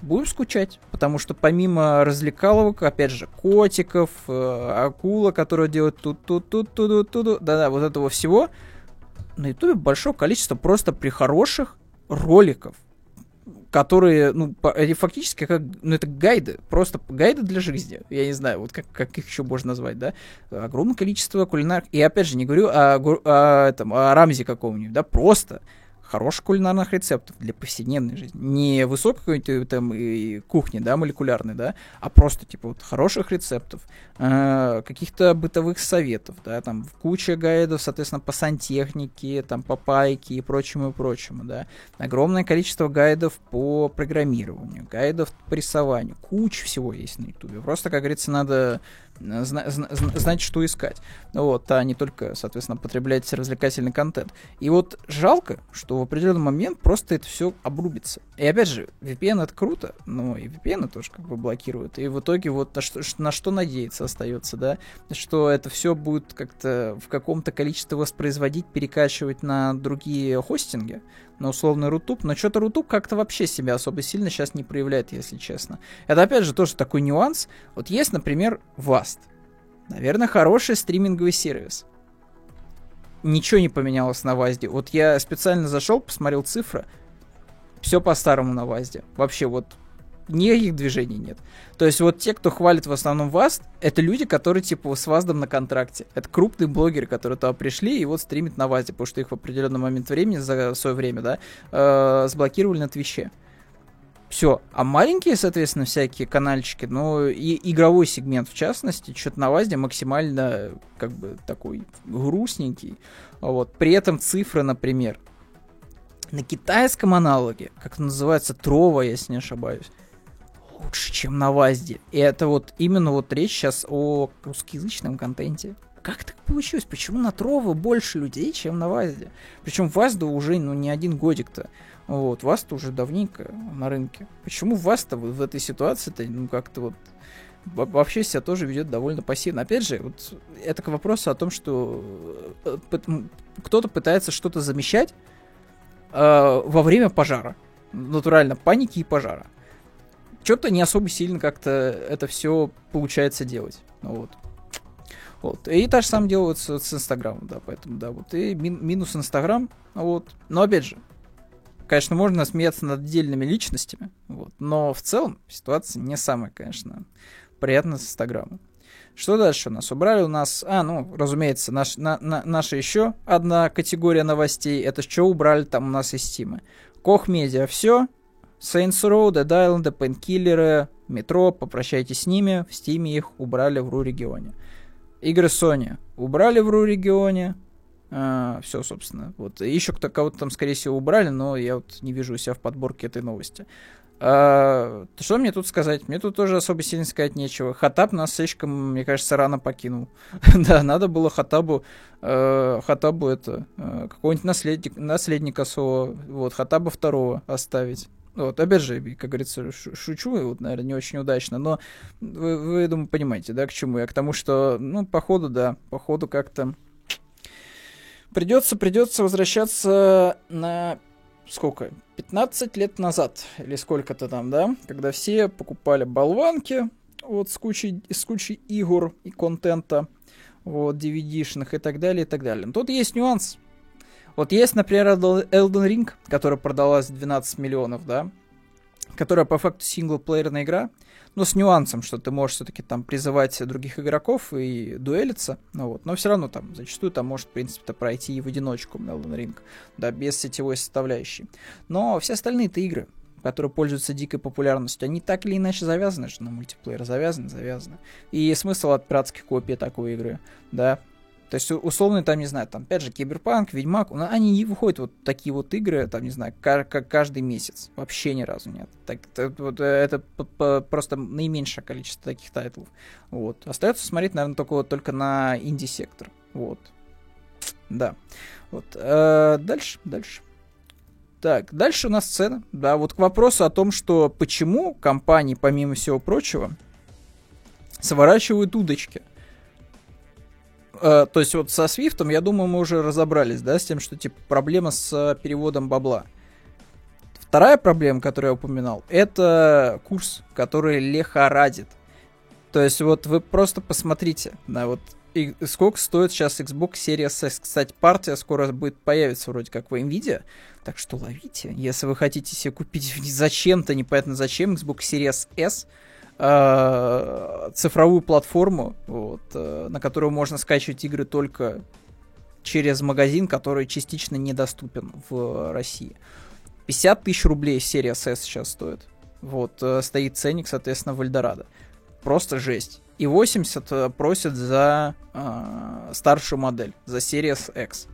будем скучать, потому что помимо развлекаловок, опять же, котиков, э, акула, которая делает тут тут тут тут тут тут да-да, вот этого всего, на ютубе большое количество просто при хороших роликов, которые, ну, они фактически как, ну, это гайды, просто гайды для жизни. Я не знаю, вот как, как их еще можно назвать, да? Огромное количество кулинарных. И опять же, не говорю о, о, этом, о Рамзе каком-нибудь, да, просто хороших кулинарных рецептов для повседневной жизни. Не высокой какой-то там и кухни, да, молекулярной, да, а просто, типа, вот хороших рецептов, э, каких-то бытовых советов, да, там куча гайдов, соответственно, по сантехнике, там, по пайке и прочему и прочему, да. Огромное количество гайдов по программированию, гайдов по рисованию, куча всего есть на ютубе. Просто, как говорится, надо зна- зна- знать, что искать. Вот, а не только, соответственно, потреблять развлекательный контент. И вот жалко, что в определенный момент просто это все обрубится. И опять же, VPN это круто, но и VPN тоже как бы блокируют. И в итоге вот на что, на что надеяться остается, да, что это все будет как-то в каком-то количестве воспроизводить, перекачивать на другие хостинги, на условный Rutube, но что-то Rutube как-то вообще себя особо сильно сейчас не проявляет, если честно. Это опять же тоже такой нюанс. Вот есть, например, WASD. Наверное, хороший стриминговый сервис. Ничего не поменялось на WASD е. Вот я специально зашел, посмотрел цифры. Все по-старому на WASD е. Вообще вот никаких движений нет. То есть вот те, кто хвалит в основном WASD, это люди, которые типа с WASD ом на контракте. Это крупные блогеры, которые туда пришли и вот стримят на WASD е, потому что их в определенный момент времени, за свое время, да, э, заблокировали на Твиче. Все. А маленькие, соответственно, всякие канальчики, ну, и игровой сегмент, в частности, что-то на ВАЗде максимально, как бы, такой грустненький. Вот. При этом цифры, например, на китайском аналоге, как называется, Трова, если не ошибаюсь, лучше, чем на ВАЗде. И это вот именно вот речь сейчас о русскоязычном контенте. Как так получилось? Почему на Трово больше людей, чем на ВАЗде? Причем ВАЗда уже, ну, не один годик-то. Вот, ВАЗ-то уже давненько на рынке. Почему ВАЗ-то в этой ситуации-то, ну, как-то вот вообще себя тоже ведет довольно пассивно. Опять же, вот это к вопросу о том, что э, кто-то пытается что-то замещать э, во время пожара. Натурально, паники и пожара что-то не особо сильно как-то это все получается делать. Ну вот. Вот. И та же самое делают с, с Инстаграмом, да, поэтому, да, вот. И мин, минус Инстаграм, вот. Но опять же, конечно, можно смеяться над отдельными личностями, вот. Но в целом ситуация не самая, конечно, приятная с Инстаграмом. Что дальше у нас? Убрали у нас... А, ну, разумеется, наш, на, на, наша еще одна категория новостей. Это что убрали там у нас из Стима. Кох Медиа все. Saints Row, Dead Island, Painkiller, Метро, попрощайтесь с ними, в Стиме их убрали в RU-регионе. Игры Sony убрали в RU-регионе, а, все, собственно. Вот. Еще кто кого-то там, скорее всего, убрали, но я вот не вижу у себя в подборке этой новости. А, что мне тут сказать? Мне тут тоже особо сильно сказать нечего. Хатаб нас слишком, мне кажется, рано покинул. да, надо было Хатабу, э, Хатабу это, э, какого-нибудь наследник, наследника Со, вот, Хатаба второго оставить. Вот, опять же, как говорится, шучу, вот, наверное, не очень удачно, но вы, вы, думаю, понимаете, да, к чему я? К тому, что, ну, походу, да, походу как-то придется, придется возвращаться на сколько? 15 лет назад, или сколько-то там, да, когда все покупали болванки, вот, с кучей, с кучей игр и контента, вот, DVD-шных и так далее, и так далее. Но тут есть нюанс, вот есть, например, Elden Ring, которая продалась 12 миллионов, да, которая по факту синглплеерная игра, но с нюансом, что ты можешь все-таки там призывать других игроков и дуэлиться, ну вот, но все равно там зачастую там может, в принципе-то пройти и в одиночку Elden Ring, да, без сетевой составляющей. Но все остальные-то игры, которые пользуются дикой популярностью, они так или иначе завязаны же на мультиплеер, завязаны, завязаны. И смысл от пиратских копий такой игры, да, то есть, условно, там, не знаю, там, опять же, Киберпанк, Ведьмак, они не выходят вот такие вот игры, там, не знаю, как каждый месяц. Вообще ни разу нет. Так, это, вот, это просто наименьшее количество таких тайтлов. Вот. Остается смотреть, наверное, только, вот, только на инди-сектор. Вот. Да. Вот. Э, дальше, дальше. Так, дальше у нас сцена. Да, вот к вопросу о том, что почему компании, помимо всего прочего, сворачивают удочки. Э, то есть вот со Свифтом, я думаю, мы уже разобрались, да, с тем, что типа проблема с э, переводом бабла. Вторая проблема, которую я упоминал, это курс, который лихорадит. То есть вот вы просто посмотрите на вот и сколько стоит сейчас Xbox Series S. Кстати, партия скоро будет появиться вроде как в NVIDIA, так что ловите. Если вы хотите себе купить зачем-то, непонятно зачем, Xbox Series S, цифровую платформу, вот, э, на которую можно скачивать игры только через магазин, который частично недоступен в России. 50 тысяч рублей серия S сейчас стоит. Вот, э, стоит ценник, соответственно, в Эльдорадо. Просто жесть. И 80 э, просят за э, старшую модель, за Series X.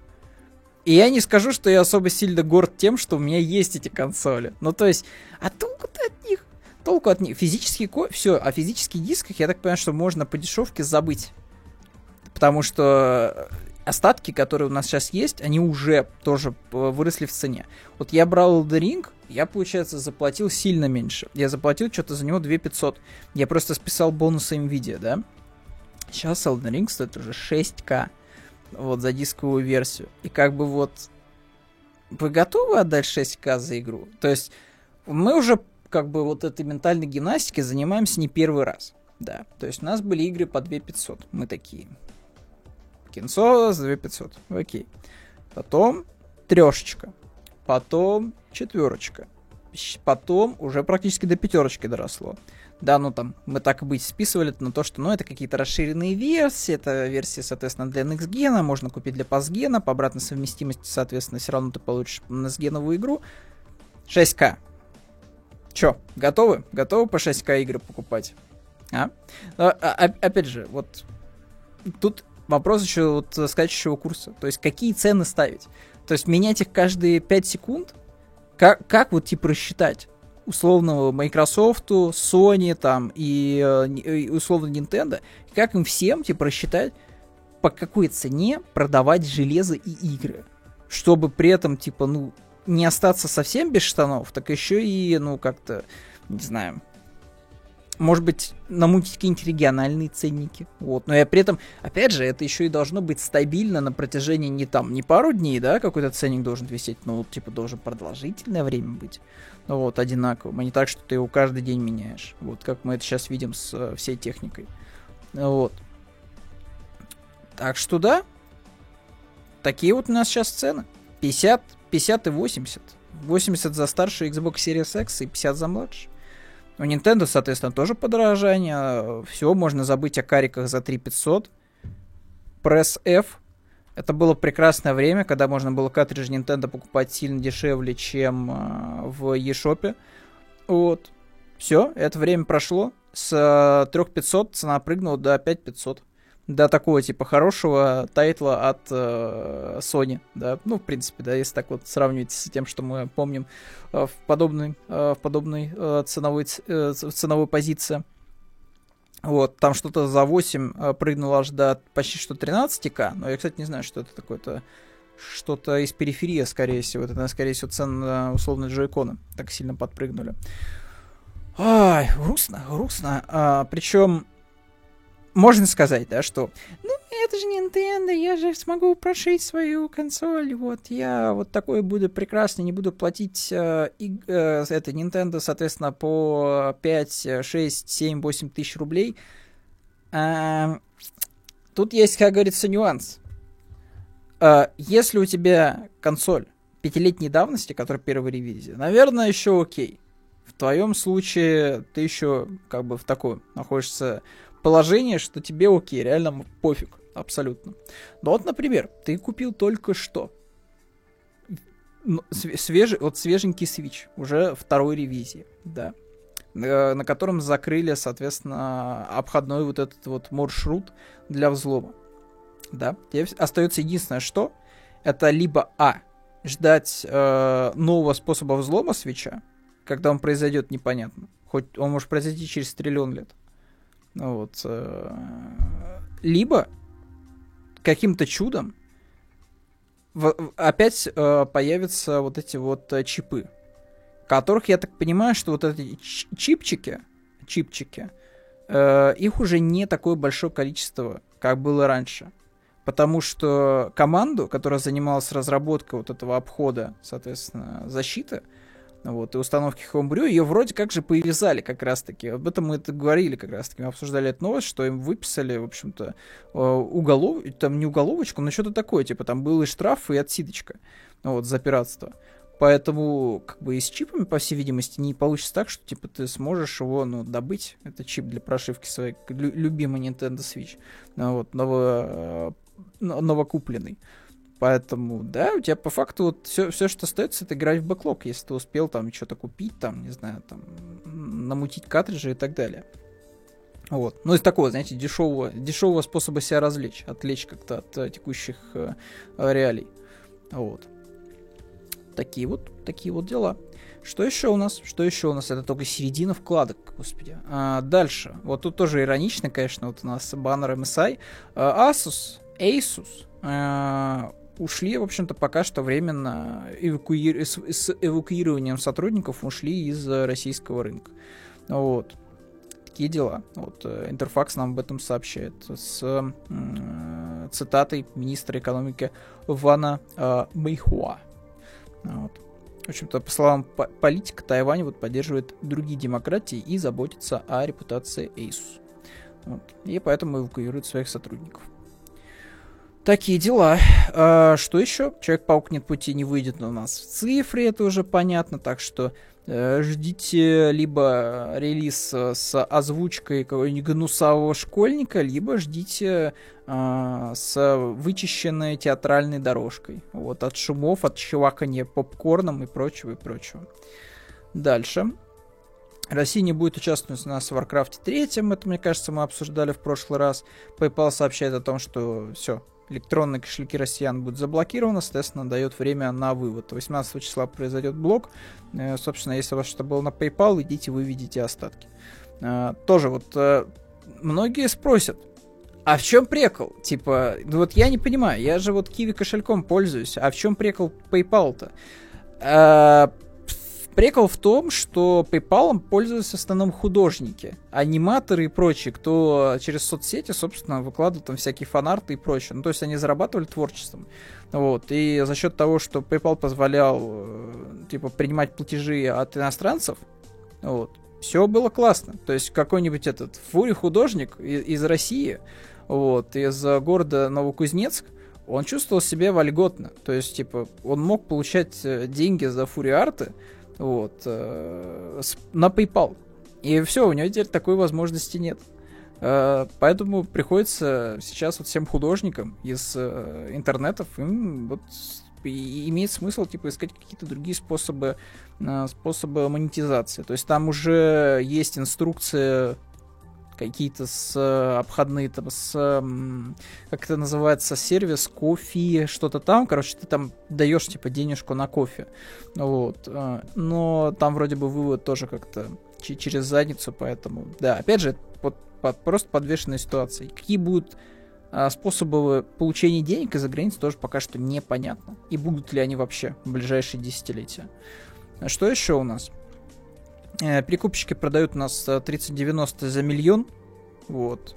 И я не скажу, что я особо сильно горд тем, что у меня есть эти консоли. Ну, то есть, а толку-то от них? Толку от них? Физический ко... Все, о физических дисках, я так понимаю, что можно по дешевке забыть. Потому что остатки, которые у нас сейчас есть, они уже тоже э, выросли в цене. Вот я брал Elden Ring, я, получается, заплатил сильно меньше. Я заплатил что-то за него 2 500. Я просто списал бонусы NVIDIA, да? Сейчас Elden Ring стоит уже 6к. Вот, за дисковую версию. И как бы вот... Вы готовы отдать 6к за игру? То есть, мы уже как бы вот этой ментальной гимнастикой занимаемся не первый раз. Да, то есть у нас были игры по 2 500. Мы такие, Кинцо за 2500. Окей. Потом трешечка. Потом четверочка. Потом уже практически до пятерочки доросло. Да, ну там, мы так быть списывали на то, что, ну, это какие-то расширенные версии, это версии, соответственно, для NextGen, можно купить для PassGen, по обратной совместимости, соответственно, все равно ты получишь next игру. 6К. Чё, готовы? Готовы по 6К игры покупать? А? а, а опять же, вот тут вопрос еще вот скачущего курса. То есть какие цены ставить? То есть менять их каждые 5 секунд? Как, как вот типа рассчитать? условного Microsoft, Sony там и, и условно Nintendo, как им всем типа рассчитать, по какой цене продавать железо и игры, чтобы при этом типа ну не остаться совсем без штанов, так еще и ну как-то не знаю может быть, намутить какие-нибудь региональные ценники. Вот. Но и при этом, опять же, это еще и должно быть стабильно на протяжении не там, не пару дней, да, какой-то ценник должен висеть, но вот, типа, должен продолжительное время быть. Ну вот, одинаковым, а не так, что ты его каждый день меняешь. Вот, как мы это сейчас видим с э, всей техникой. Вот. Так что да, такие вот у нас сейчас цены. 50, 50 и 80. 80 за старший Xbox Series X и 50 за младший. У Nintendo, соответственно, тоже подорожание. Все, можно забыть о кариках за 3500. Press F. Это было прекрасное время, когда можно было картридж Nintendo покупать сильно дешевле, чем э, в eShop. Вот. Все, это время прошло. С 3500 цена прыгнула до 5500 до такого типа хорошего тайтла от э, Sony, да, ну в принципе, да, если так вот сравнивать с тем, что мы помним э, в подобной, э, в подобной э, ценовой э, ценовой позиции. Вот, там что-то за 8 э, прыгнуло аж до почти что 13к, но я, кстати, не знаю, что это такое-то, что-то из периферии, скорее всего, это, скорее всего, цены условно джойконы так сильно подпрыгнули. Ай, грустно, грустно. А, причем можно сказать, да, что ну, это же Nintendo, я же смогу прошить свою консоль, вот, я вот такой буду прекрасный, не буду платить э, и, э, это Nintendo, соответственно, по 5, 6, 7, 8 тысяч рублей. А, тут есть, как говорится, нюанс. А, если у тебя консоль пятилетней давности, которая первая ревизия, наверное, еще окей. В твоем случае ты еще как бы в такой находишься положение, что тебе окей, реально пофиг, абсолютно. Но вот, например, ты купил только что свежий, вот свеженький Switch, уже второй ревизии, да, на котором закрыли, соответственно, обходной вот этот вот маршрут для взлома. Да, тебе остается единственное, что это либо А, ждать э, нового способа взлома свеча, когда он произойдет, непонятно. Хоть он может произойти через триллион лет. Вот. Э, либо каким-то чудом опять э, появятся вот эти вот э, чипы, которых, я так понимаю, что вот эти чипчики, чипчики, их уже не такое большое количество, как было раньше. Потому что команду, которая занималась разработкой вот этого обхода, соответственно, защиты, вот, и установки Homebrew, ее вроде как же повязали как раз-таки. Об этом мы это говорили как раз-таки. Мы обсуждали эту новость, что им выписали, в общем-то, э, уголов... там не уголовочку, но что-то такое, типа там был и штраф, и отсидочка, вот, за пиратство. Поэтому, как бы, и с чипами, по всей видимости, не получится так, что, типа, ты сможешь его, ну, добыть. Это чип для прошивки своей лю- любимой Nintendo Switch. Вот, ново, э, новокупленный. Поэтому, да, у тебя по факту вот все, все, что остается, это играть в бэклог, если ты успел там что-то купить, там, не знаю, там, намутить картриджи и так далее. Вот. Ну, из такого, знаете, дешевого, дешевого способа себя развлечь, отвлечь как-то от uh, текущих uh, реалий. Вот. Такие вот, такие вот дела. Что еще у нас? Что еще у нас? Это только середина вкладок, господи. А, дальше. Вот тут тоже иронично, конечно, вот у нас баннер MSI. А, Asus, Asus а, ушли, в общем-то, пока что временно эвакуи... с, эвакуированием сотрудников ушли из российского рынка. Вот. Такие дела. Вот Интерфакс нам об этом сообщает с э, цитатой министра экономики Вана э, Мэйхуа. Вот. В общем-то, по словам политика, Тайвань вот поддерживает другие демократии и заботится о репутации Asus. Вот. И поэтому эвакуирует своих сотрудников. Такие дела. А, что еще? Человек-паук нет пути не выйдет у нас в цифре, это уже понятно, так что э, ждите либо релиз с озвучкой какого-нибудь гнусавого школьника, либо ждите э, с вычищенной театральной дорожкой. Вот от шумов, от чуваканья попкорном и прочего, и прочего. Дальше. Россия не будет участвовать у нас в Warcraft 3, это, мне кажется, мы обсуждали в прошлый раз. PayPal сообщает о том, что все, электронные кошельки россиян будут заблокированы, соответственно, дает время на вывод. 18 числа произойдет блок. Э, собственно, если у вас что-то было на PayPal, идите, выведите остатки. Э, тоже вот э, многие спросят, а в чем прикол? Типа, ну вот я не понимаю, я же вот Kiwi кошельком пользуюсь, а в чем прикол PayPal-то? Прикол в том, что PayPal пользуются в основном художники, аниматоры и прочие, кто через соцсети, собственно, выкладывают там всякие фанарты и прочее. Ну, то есть они зарабатывали творчеством. Вот. И за счет того, что PayPal позволял, э, типа, принимать платежи от иностранцев, вот, все было классно. То есть какой-нибудь этот фури художник из, из России, вот, из города Новокузнецк, он чувствовал себя вольготно. То есть, типа, он мог получать э, деньги за фури арты, вот, э, на PayPal. И все, у него теперь такой возможности нет. Э, поэтому приходится сейчас вот всем художникам из э, интернетов им вот и имеет смысл типа искать какие-то другие способы способы монетизации. То есть там уже есть инструкция какие-то с э, обходные, там, с, как это называется, сервис, кофе, что-то там, короче, ты там даешь, типа, денежку на кофе, вот, э, но там вроде бы вывод тоже как-то через задницу, поэтому, да, опять же, под, под, просто подвешенная ситуация. Какие будут а, способы получения денег из-за границы тоже пока что непонятно. И будут ли они вообще в ближайшие десятилетия. Что еще у нас? Э, перекупщики продают у нас 3090 э, за миллион. Вот.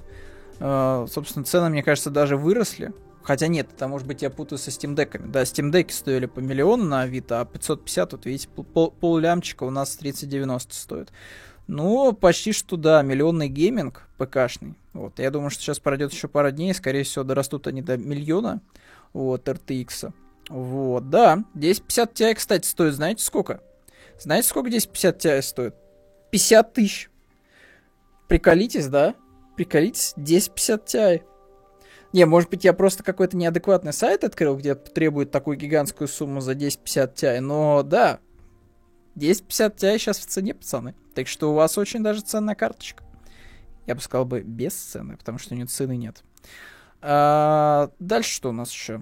Э, собственно, цены, мне кажется, даже выросли. Хотя нет, это может быть я путаю со Steam Deck'ами. Да, Steam Deck'и стоили по миллиону на Авито, а 550, вот видите, пол, пол лямчика у нас 3090 стоит. Ну, почти что да, миллионный гейминг ПКшный. Вот, я думаю, что сейчас пройдет еще пара дней, скорее всего, дорастут они до миллиона, вот, RTX. Вот, да, 1050 Ti, кстати, стоит, знаете сколько? Знаете, сколько здесь 50 Ti стоит? 50 тысяч. Приколитесь, да? Приколитесь, 1050 Ti. Не, может быть, я просто какой-то неадекватный сайт открыл, где требует такую гигантскую сумму за 1050 Ti, но да, 1050 Ti сейчас в цене, пацаны. Так что у вас очень даже ценная карточка. Я бы сказал бы без цены, потому что у нее цены нет. А, дальше что у нас еще?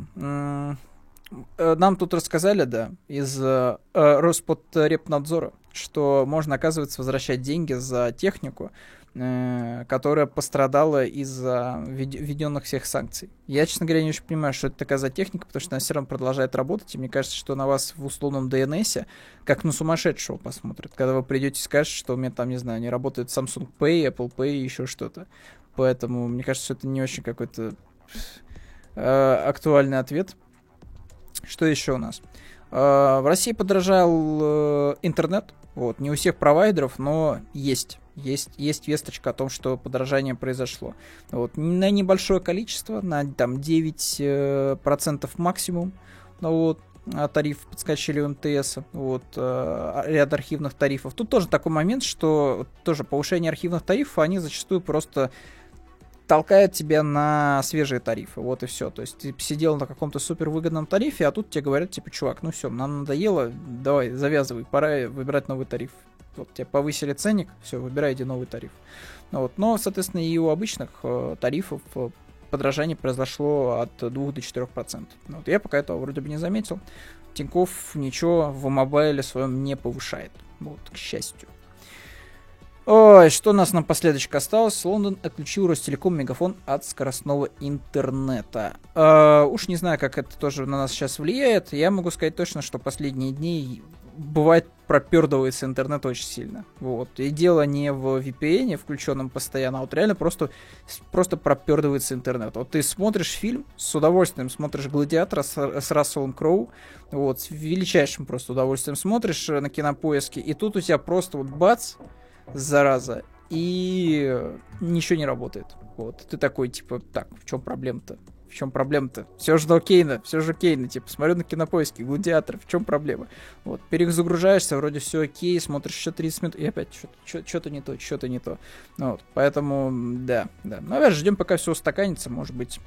Э, нам тут рассказали, да, из э, э Роспотребнадзора, что можно, оказывается, возвращать деньги за технику, э, которая пострадала из-за введенных всех санкций. Я, честно говоря, не очень понимаю, что это такая за техника, потому что она все равно продолжает работать, и мне кажется, что на вас в условном DNS как на сумасшедшего посмотрят, когда вы придете и скажете, что у меня там, не знаю, не работает Samsung Pay, Apple Pay и еще что-то. Поэтому, мне кажется, что это не очень какой-то э, актуальный ответ. Что еще у нас? В России подорожал интернет, вот, не у всех провайдеров, но есть. Есть, есть весточка о том, что подорожание произошло. Вот, на небольшое количество, на там 9% максимум. Ну, вот, а тариф подскочили у МТС, вот, э, ряд архивных тарифов. Тут тоже такой момент, что тоже повышение архивных тарифов, они зачастую просто толкают тебя на свежие тарифы, вот и все. То есть ты сидел на каком-то супер выгодном тарифе, а тут тебе говорят, типа, чувак, ну все, нам надоело, давай, завязывай, пора выбирать новый тариф. Вот тебе повысили ценник, все, выбирайте новый тариф. Ну, вот. Но, соответственно, и у обычных э, тарифов э, подражание произошло от 2 до 4%. Ну, вот я пока этого вроде бы не заметил. Тиньков ничего в мобайле своем не повышает. Вот, к счастью. Ой, что у нас напоследочек осталось? Лондон отключил Ростелеком Мегафон от скоростного интернета. Э, уж не знаю, как это тоже на нас сейчас влияет. Я могу сказать точно, что последние дни бывает пропердывается интернет очень сильно. Вот. И дело не в VPN, включенном постоянно, а вот реально просто, просто пропердывается интернет. Вот ты смотришь фильм, с удовольствием смотришь «Гладиатора» с, с Расселом Кроу, вот, с величайшим просто удовольствием смотришь на кинопоиске, и тут у тебя просто вот бац, зараза, и ничего не работает. Вот. Ты такой, типа, так, в чем проблема-то? В чем проблема-то? Все же окейно, все же окейно. Типа, смотрю на кинопоиски, гладиатор, в чем проблема? Вот, перезагружаешься, вроде все окей, смотришь еще 30 минут, и опять что-то не то, что-то не то. Ну, вот, поэтому, да, да. Ну, опять ждем, пока все устаканится, может быть,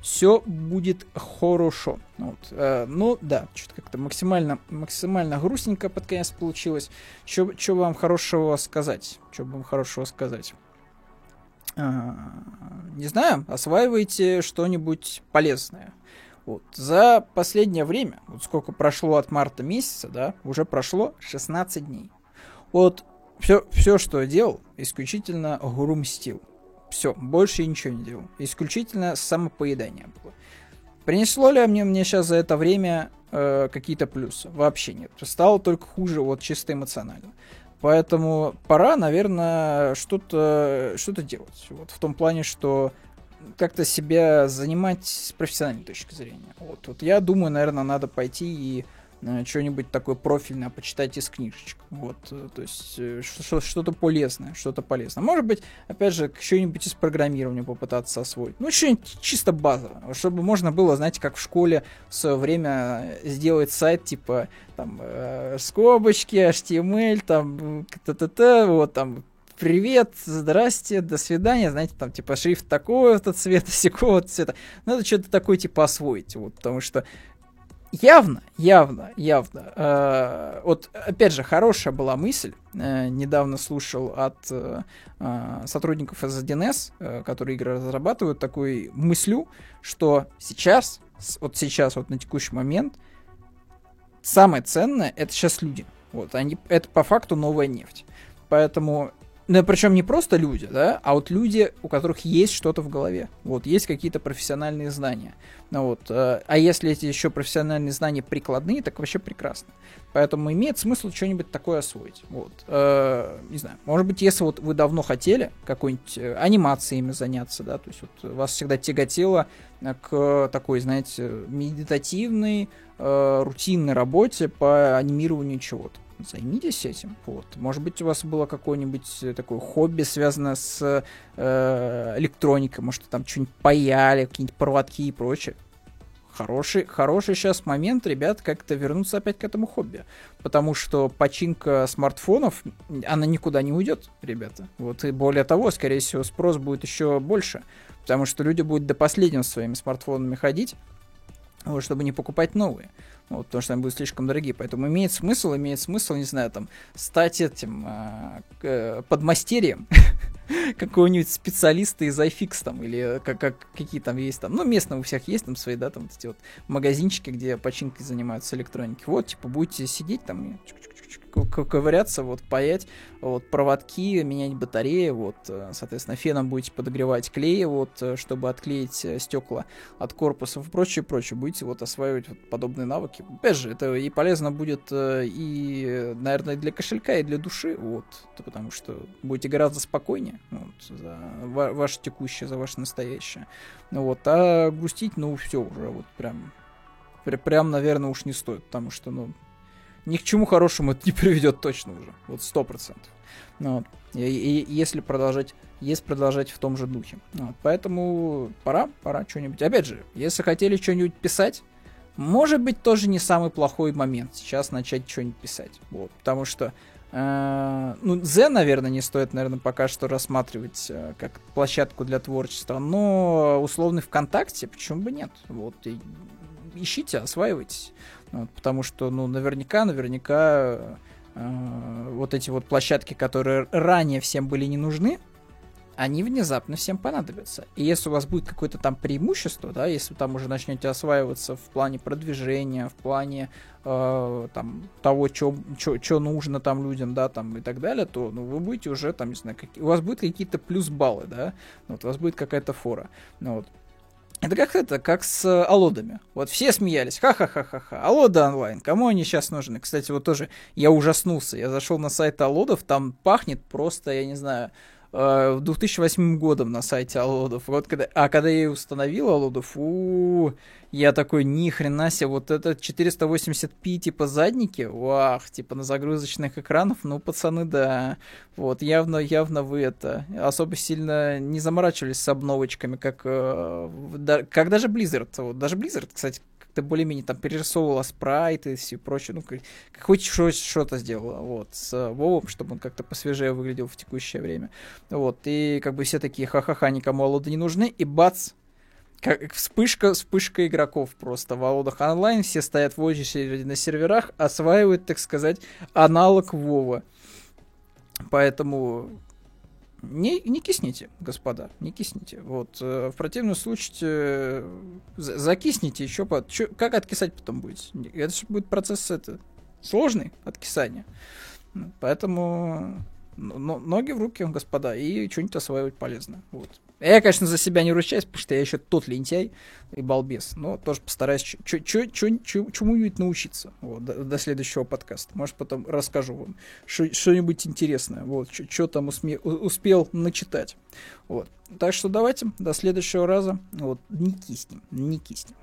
все будет хорошо. Вот. Э, ну, да, что-то как-то максимально, максимально грустненько под конец получилось. Что вам хорошего сказать? Что вам хорошего сказать? А, не знаю, осваивайте что-нибудь полезное. Вот. За последнее время, вот сколько прошло от марта месяца, да, уже прошло 16 дней. Вот все, все что я делал, исключительно грумстил. Все, больше я ничего не делал. Исключительно самопоедание было. Принесло ли мне, мне сейчас за это время э, какие-то плюсы? Вообще нет. Стало только хуже, вот чисто эмоционально. Поэтому пора, наверное, что-то что делать. Вот в том плане, что как-то себя занимать с профессиональной точки зрения. Вот, вот я думаю, наверное, надо пойти и что-нибудь такое профильное почитать из книжечек. Вот, э, то есть э, что-то полезное, что-то полезное. Может быть, опять же, что-нибудь из программирования попытаться освоить. Ну, что-нибудь чисто базовое, чтобы можно было, знаете, как в школе в свое время сделать сайт, типа, там, э, скобочки, HTML, там, т-т-т, вот, там, привет, здрасте, до свидания, знаете, там, типа, шрифт такого-то цвета, секого цвета. Надо что-то такое, типа, освоить, вот, потому что явно, явно, явно. Э, вот, опять же, хорошая была мысль. Э, недавно слушал от э, сотрудников из 1С, э, которые игры разрабатывают, такую мыслю, что сейчас, вот сейчас, вот на текущий момент, самое ценное это сейчас люди. Вот, они, это по факту новая нефть. Поэтому ну, причем не просто люди, да, а вот люди, у которых есть что-то в голове. Вот, есть какие-то профессиональные знания. Ну, вот, э, а если эти еще профессиональные знания прикладные, так вообще прекрасно. Поэтому имеет смысл что-нибудь такое освоить. Вот. Э, не знаю, может быть, если вот вы давно хотели какой-нибудь э, анимациями заняться, да, то есть вот вас всегда тяготело к такой, знаете, медитативной, э, рутинной работе по анимированию чего-то займитесь этим. Вот. Может быть, у вас было какое-нибудь э, такое хобби, связанное с э, электроникой, может, там что-нибудь паяли, какие-нибудь проводки и прочее. Хороший, хороший сейчас момент, ребят, как-то вернуться опять к этому хобби. Потому что починка смартфонов, она никуда не уйдет, ребята. Вот, и более того, скорее всего, спрос будет еще больше. Потому что люди будут до последнего своими смартфонами ходить, вот, чтобы не покупать новые. Вот, потому что они будут слишком дорогие. Поэтому имеет смысл, имеет смысл, не знаю, там, стать этим э, э, подмастерьем какого-нибудь специалиста из iFix там, или как, как, какие там есть там, ну, местные у всех есть там свои, да, там, эти вот магазинчики, где починкой занимаются электроники. Вот, типа, будете сидеть там и ковыряться, вот, паять, вот, проводки, менять батареи, вот, э, соответственно, феном будете подогревать клей, вот, э, чтобы отклеить э, стекла от корпуса и прочее, прочее. Будете вот осваивать вот подобные навыки. Опять же, это и полезно будет и, наверное, для кошелька, и для души, вот, потому что будете гораздо спокойнее, вот, за ваше текущее, за ваше настоящее. Вот, а грустить, ну, все уже, вот, прям прям, наверное, уж не стоит, потому что, ну, ни к чему хорошему это не приведет точно уже. Вот сто процентов. Ну, вот. и, и если продолжать, если продолжать в том же духе. Ну, вот. Поэтому пора, пора что-нибудь. Опять же, если хотели что-нибудь писать, может быть, тоже не самый плохой момент сейчас начать что-нибудь писать. Вот. Потому что э, ну, Z, наверное, не стоит, наверное, пока что рассматривать э, как площадку для творчества, но условный ВКонтакте, почему бы нет? Вот, и, ищите, осваивайтесь. Вот, потому что, ну, наверняка, наверняка э, вот эти вот площадки, которые ранее всем были не нужны, они внезапно всем понадобятся. И если у вас будет какое-то там преимущество, да, если вы там уже начнете осваиваться в плане продвижения, в плане э, там того, что нужно там людям, да, там и так далее, то ну, вы будете уже там, не знаю, как, у вас будут какие-то плюс-баллы, да, вот, у вас будет какая-то фора. Ну, вот. Это как это, как с э, Алодами. Вот все смеялись. Ха-ха-ха-ха-ха. Алода онлайн. Кому они сейчас нужны? Кстати, вот тоже я ужаснулся. Я зашел на сайт Алодов, там пахнет просто, я не знаю, э, 2008 годом на сайте Алодов. Вот когда, а когда я установил Алодов, у, я такой, ни хрена себе, вот это 480p типа задники, вах, типа на загрузочных экранах, ну, пацаны, да. Вот, явно, явно вы это, особо сильно не заморачивались с обновочками, как, э, да, как даже Blizzard. Вот, даже Blizzard, кстати, как-то более-менее там перерисовывала спрайты и все прочее, ну, как, хоть что-то сделала, вот, с Вовом, чтобы он как-то посвежее выглядел в текущее время. Вот, и как бы все такие, ха-ха-ха, никому Алоды не нужны, и бац, как вспышка, вспышка игроков просто в Алодах онлайн, все стоят в очереди на серверах, осваивают, так сказать, аналог Вова. Поэтому не, не кисните, господа, не кисните. Вот, э, в противном случае э, закисните еще по... Чё, как откисать потом будете? Это же будет процесс это, сложный откисания. Поэтому но, ноги в руки, господа, и что-нибудь осваивать полезно. Вот. Я, конечно, за себя не ручаюсь, потому что я еще тот лентяй и балбес, но тоже постараюсь чему-нибудь научиться вот, до, до следующего подкаста. Может, потом расскажу вам что-нибудь интересное, вот, что там усме, успел начитать. Вот. Так что давайте, до следующего раза. Вот, не киснем, не киснем.